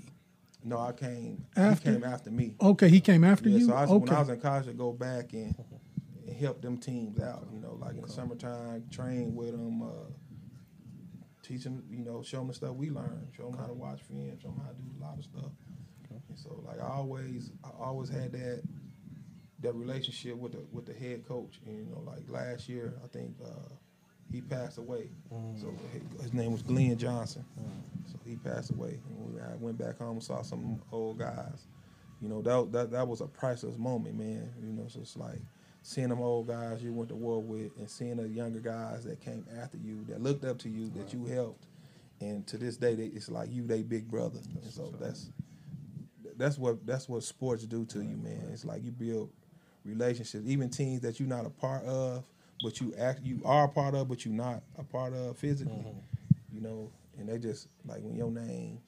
No, I came. After? He came after me. Okay, he came after Yeah, you. so I, okay, when I was in college, I go back and, and help them teams out. You know, like in the summertime, train with them, uh, teach them. You know, show them the stuff we learned. Show them how to watch film. Show them how to do a lot of stuff. And so, like, I always, I always had that that relationship with the with the head coach. And, you know, like last year, I think uh, he passed away. So his- name was Glenn Johnson. So he passed away. And we, I went back home and saw some old guys. You know, that, that that was a priceless moment, man. You know, so it's like seeing them old guys you went to war with and seeing the younger guys that came after you, that looked up to you, that you helped. And to this day, they, it's like you, they big brother. And so that's that's what that's what sports do to you, man. It's like you build relationships, even teams that you're not a part of, but you act you are a part of, but you're not a part of physically. You know, and they just like when your name.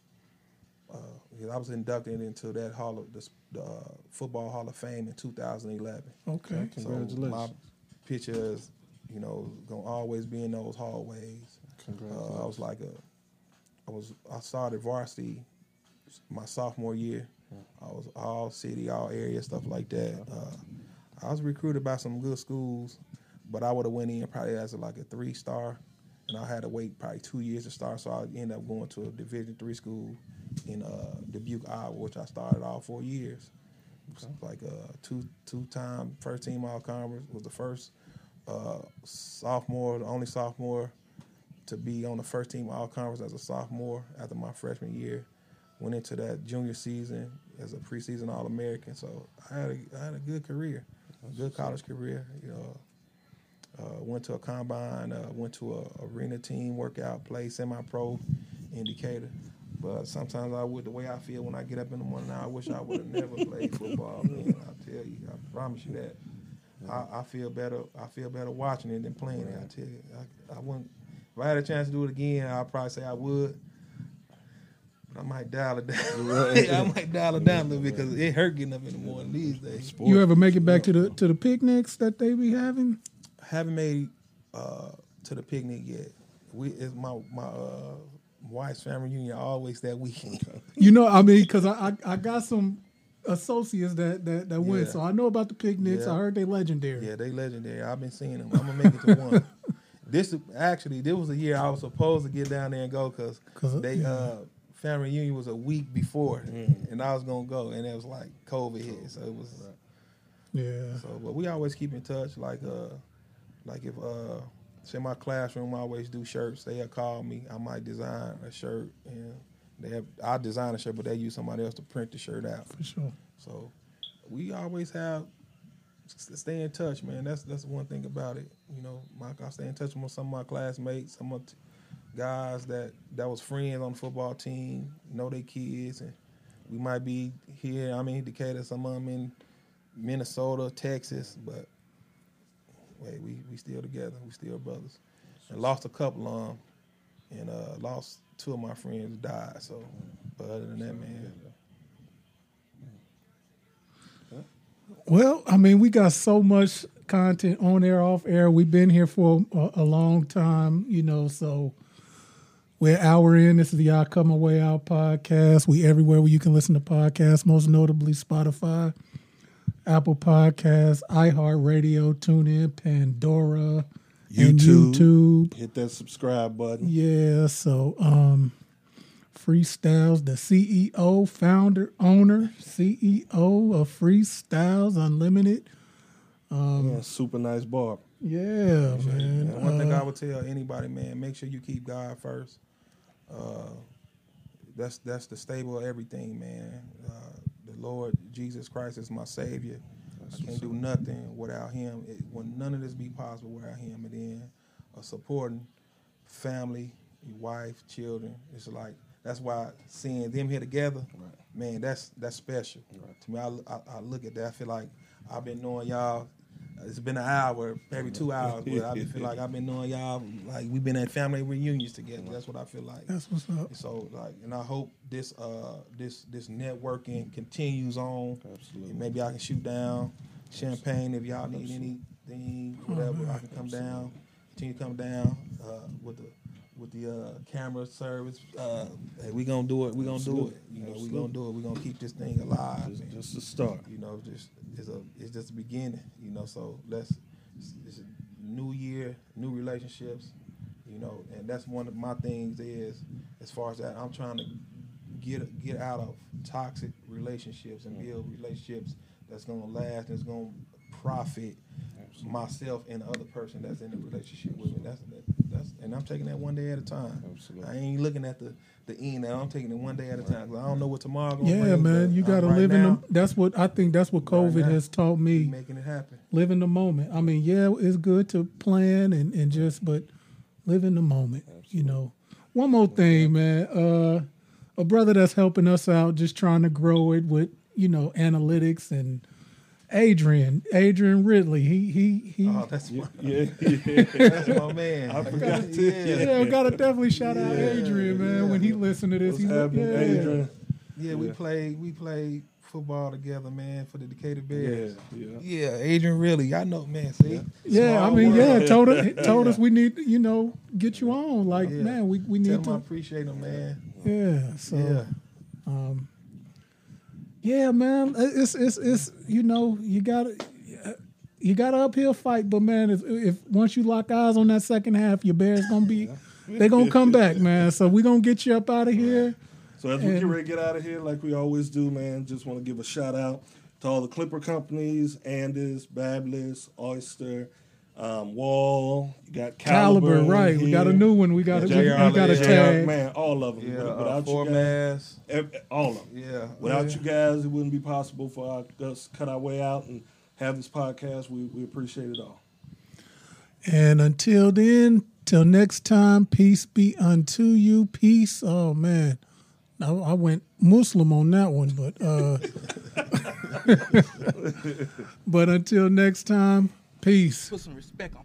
Uh, I was inducted into that hall of the, the uh, football Hall of Fame in 2011. okay. So Congratulations. my picture is, you know, gonna always be in those hallways. Congratulations. Uh, I was like a, I was I started varsity my sophomore year. I was all city, all area stuff like that. Uh, I was recruited by some good schools, but I would have went in probably as a, like a three star, and I had to wait probably two years to start. So I ended up going to a Division three school in uh, Dubuque, Iowa, which I started all four years. It was like a two two time first team all conference. Was the first uh, sophomore, the only sophomore to be on the first team all conference as a sophomore after my freshman year. Went into that junior season as a preseason All American. So I had a, I had a good career, good college career. You know, uh, went to a combine, uh, went to a arena team workout, played semi pro in Decatur. But sometimes I would the way I feel when I get up in the morning. I wish I would have <laughs> never played football. Man, I tell you, I promise you that. I, I feel better. I feel better watching it than playing it. I tell you, I, I wouldn't. If I had a chance to do it again, I'd probably say I would. I might dial it down. <laughs> I might dial it down a little bit because it hurt getting up in the morning these days. You ever make it back to the to the picnics that they be having? haven't made uh, to the picnic yet. We it's my my uh, wife's family reunion always that weekend. <laughs> You know, I mean, because I, I I got some associates that that, that went, Yeah. so I know about the picnics. Yeah. I heard they legendary. yeah, they legendary. I've been seeing them. I'm gonna make it to one. <laughs> This is- actually this was a year I was supposed to get down there and go because they yeah. uh, family reunion was a week before, and I was gonna go, and it was like COVID hit, so it was. Yeah. So, but we always keep in touch. Like, uh, like if uh, say my classroom I always do shirts, they'll call me. I might design a shirt, and they have I design a shirt, but they use somebody else to print the shirt out. For sure. So, we always have stay in touch, man. That's that's one thing about it. You know, my, I stay in touch with some of my classmates, some of the guys that that was friends on the football team, know their kids, and we might be here. I'm in Decatur, some of them in Minnesota, Texas, but wait, we we still together. We still brothers. And lost a couple of them, and uh, lost two of my friends died. So, but other than that, man, Well, I mean, we got so much content on air, off air. We've been here for a, a long time, you know, so we're hour in. This is the I Come Away Out podcast. We everywhere where you can listen to podcasts, most notably Spotify, Apple Podcasts, iHeartRadio, TuneIn, Pandora, and YouTube. YouTube. Hit that subscribe button. Yeah, so um Freestyles, the CEO, founder, owner, CEO of Freestyles Unlimited. Yeah, super nice bar. Yeah, And man. one thing Uh, I would tell anybody, man, make sure you keep God first. Uh, that's that's the stable of everything, man. Uh, the Lord Jesus Christ is my Savior. I can't do nothing without Him. It, when none of this be possible without Him, and then a supporting family, your wife, children. It's like that's why seeing them here together, man, that's that's special. To me, I, I, I look at that. I feel like I've been knowing y'all. It's been an hour, maybe two hours, but I feel like I've been knowing y'all. Like we've been at family reunions together. That's what I feel like. that's what's up. So like, and I hope this uh this this networking continues on. Absolutely. Maybe I can shoot down champagne if y'all need anything, whatever. I can come down, continue to come down uh, with the with the uh, camera service. Uh, hey, we gonna do it. We gonna do it. You know, we gonna do it. We gonna keep this thing alive. Just, and, just to start. you know, just it's a it's just the beginning. You know, so let's it's, it's a new year, new relationships. You know, and that's one of my things is as far as that I'm trying to get get out of toxic relationships and build relationships that's gonna last and it's gonna profit myself and the other person that's in the relationship with me. That's that, that's and I'm taking that one day at a time. Absolutely. I ain't looking at the the end. Now I'm taking it one day at a time. 'cause I don't know what tomorrow gonna be. Yeah, bring. man. You gotta right live in now, the that's what I think that's what Right COVID now. has taught me. making it happen. Live in the moment. I mean, yeah, it's good to plan and, and just but live in the moment. You know. One more thing, man. Uh a brother that's helping us out, just trying to grow it with, you know, analytics and Adrian, Adrian Ridley. He he he Oh, that's my, <laughs> Yeah, <laughs> yeah. that's my man. I forgot to- yeah. Yeah, gotta definitely shout out Adrian, man. When he listened to this, What's he's like, happening, yeah. Adrian? Yeah, we Yeah. played we played football together, man, for the Decatur Bears. yeah. Yeah, Adrian Ridley. I know, man. See, Yeah, I mean, world. yeah, told us, <laughs> told us we need, you know, get you on. Like, Yeah. man, we, we Tell need him I to. appreciate him, man. Yeah, so Yeah, um, yeah, man, uh, it's it's it's you know you gotta uh, you got to uphill fight, but man, if, if once you lock eyes on that second half, your Bears gonna be they gonna come back, man. So we gonna get you up out of here. So as we get ready to get out of here, like we always do, man, just want to give a shout out to all the Clipper companies, Andis, Babyliss, Oster, um, Wahl. You got Caliber, Caliber, in right? We got a new one. We got a we, JR we got a tag. Man, all of them. yeah. Uh, Without four you guys, mass. ev- all of them. Yeah. Without yeah. you guys, it wouldn't be possible for our, us to cut our way out and have this podcast. We, we appreciate it all. And until then, till next time, peace be unto you. Peace. Oh man, I, I went Muslim on that one, but uh, <laughs> but until next time, peace. Put some respect on.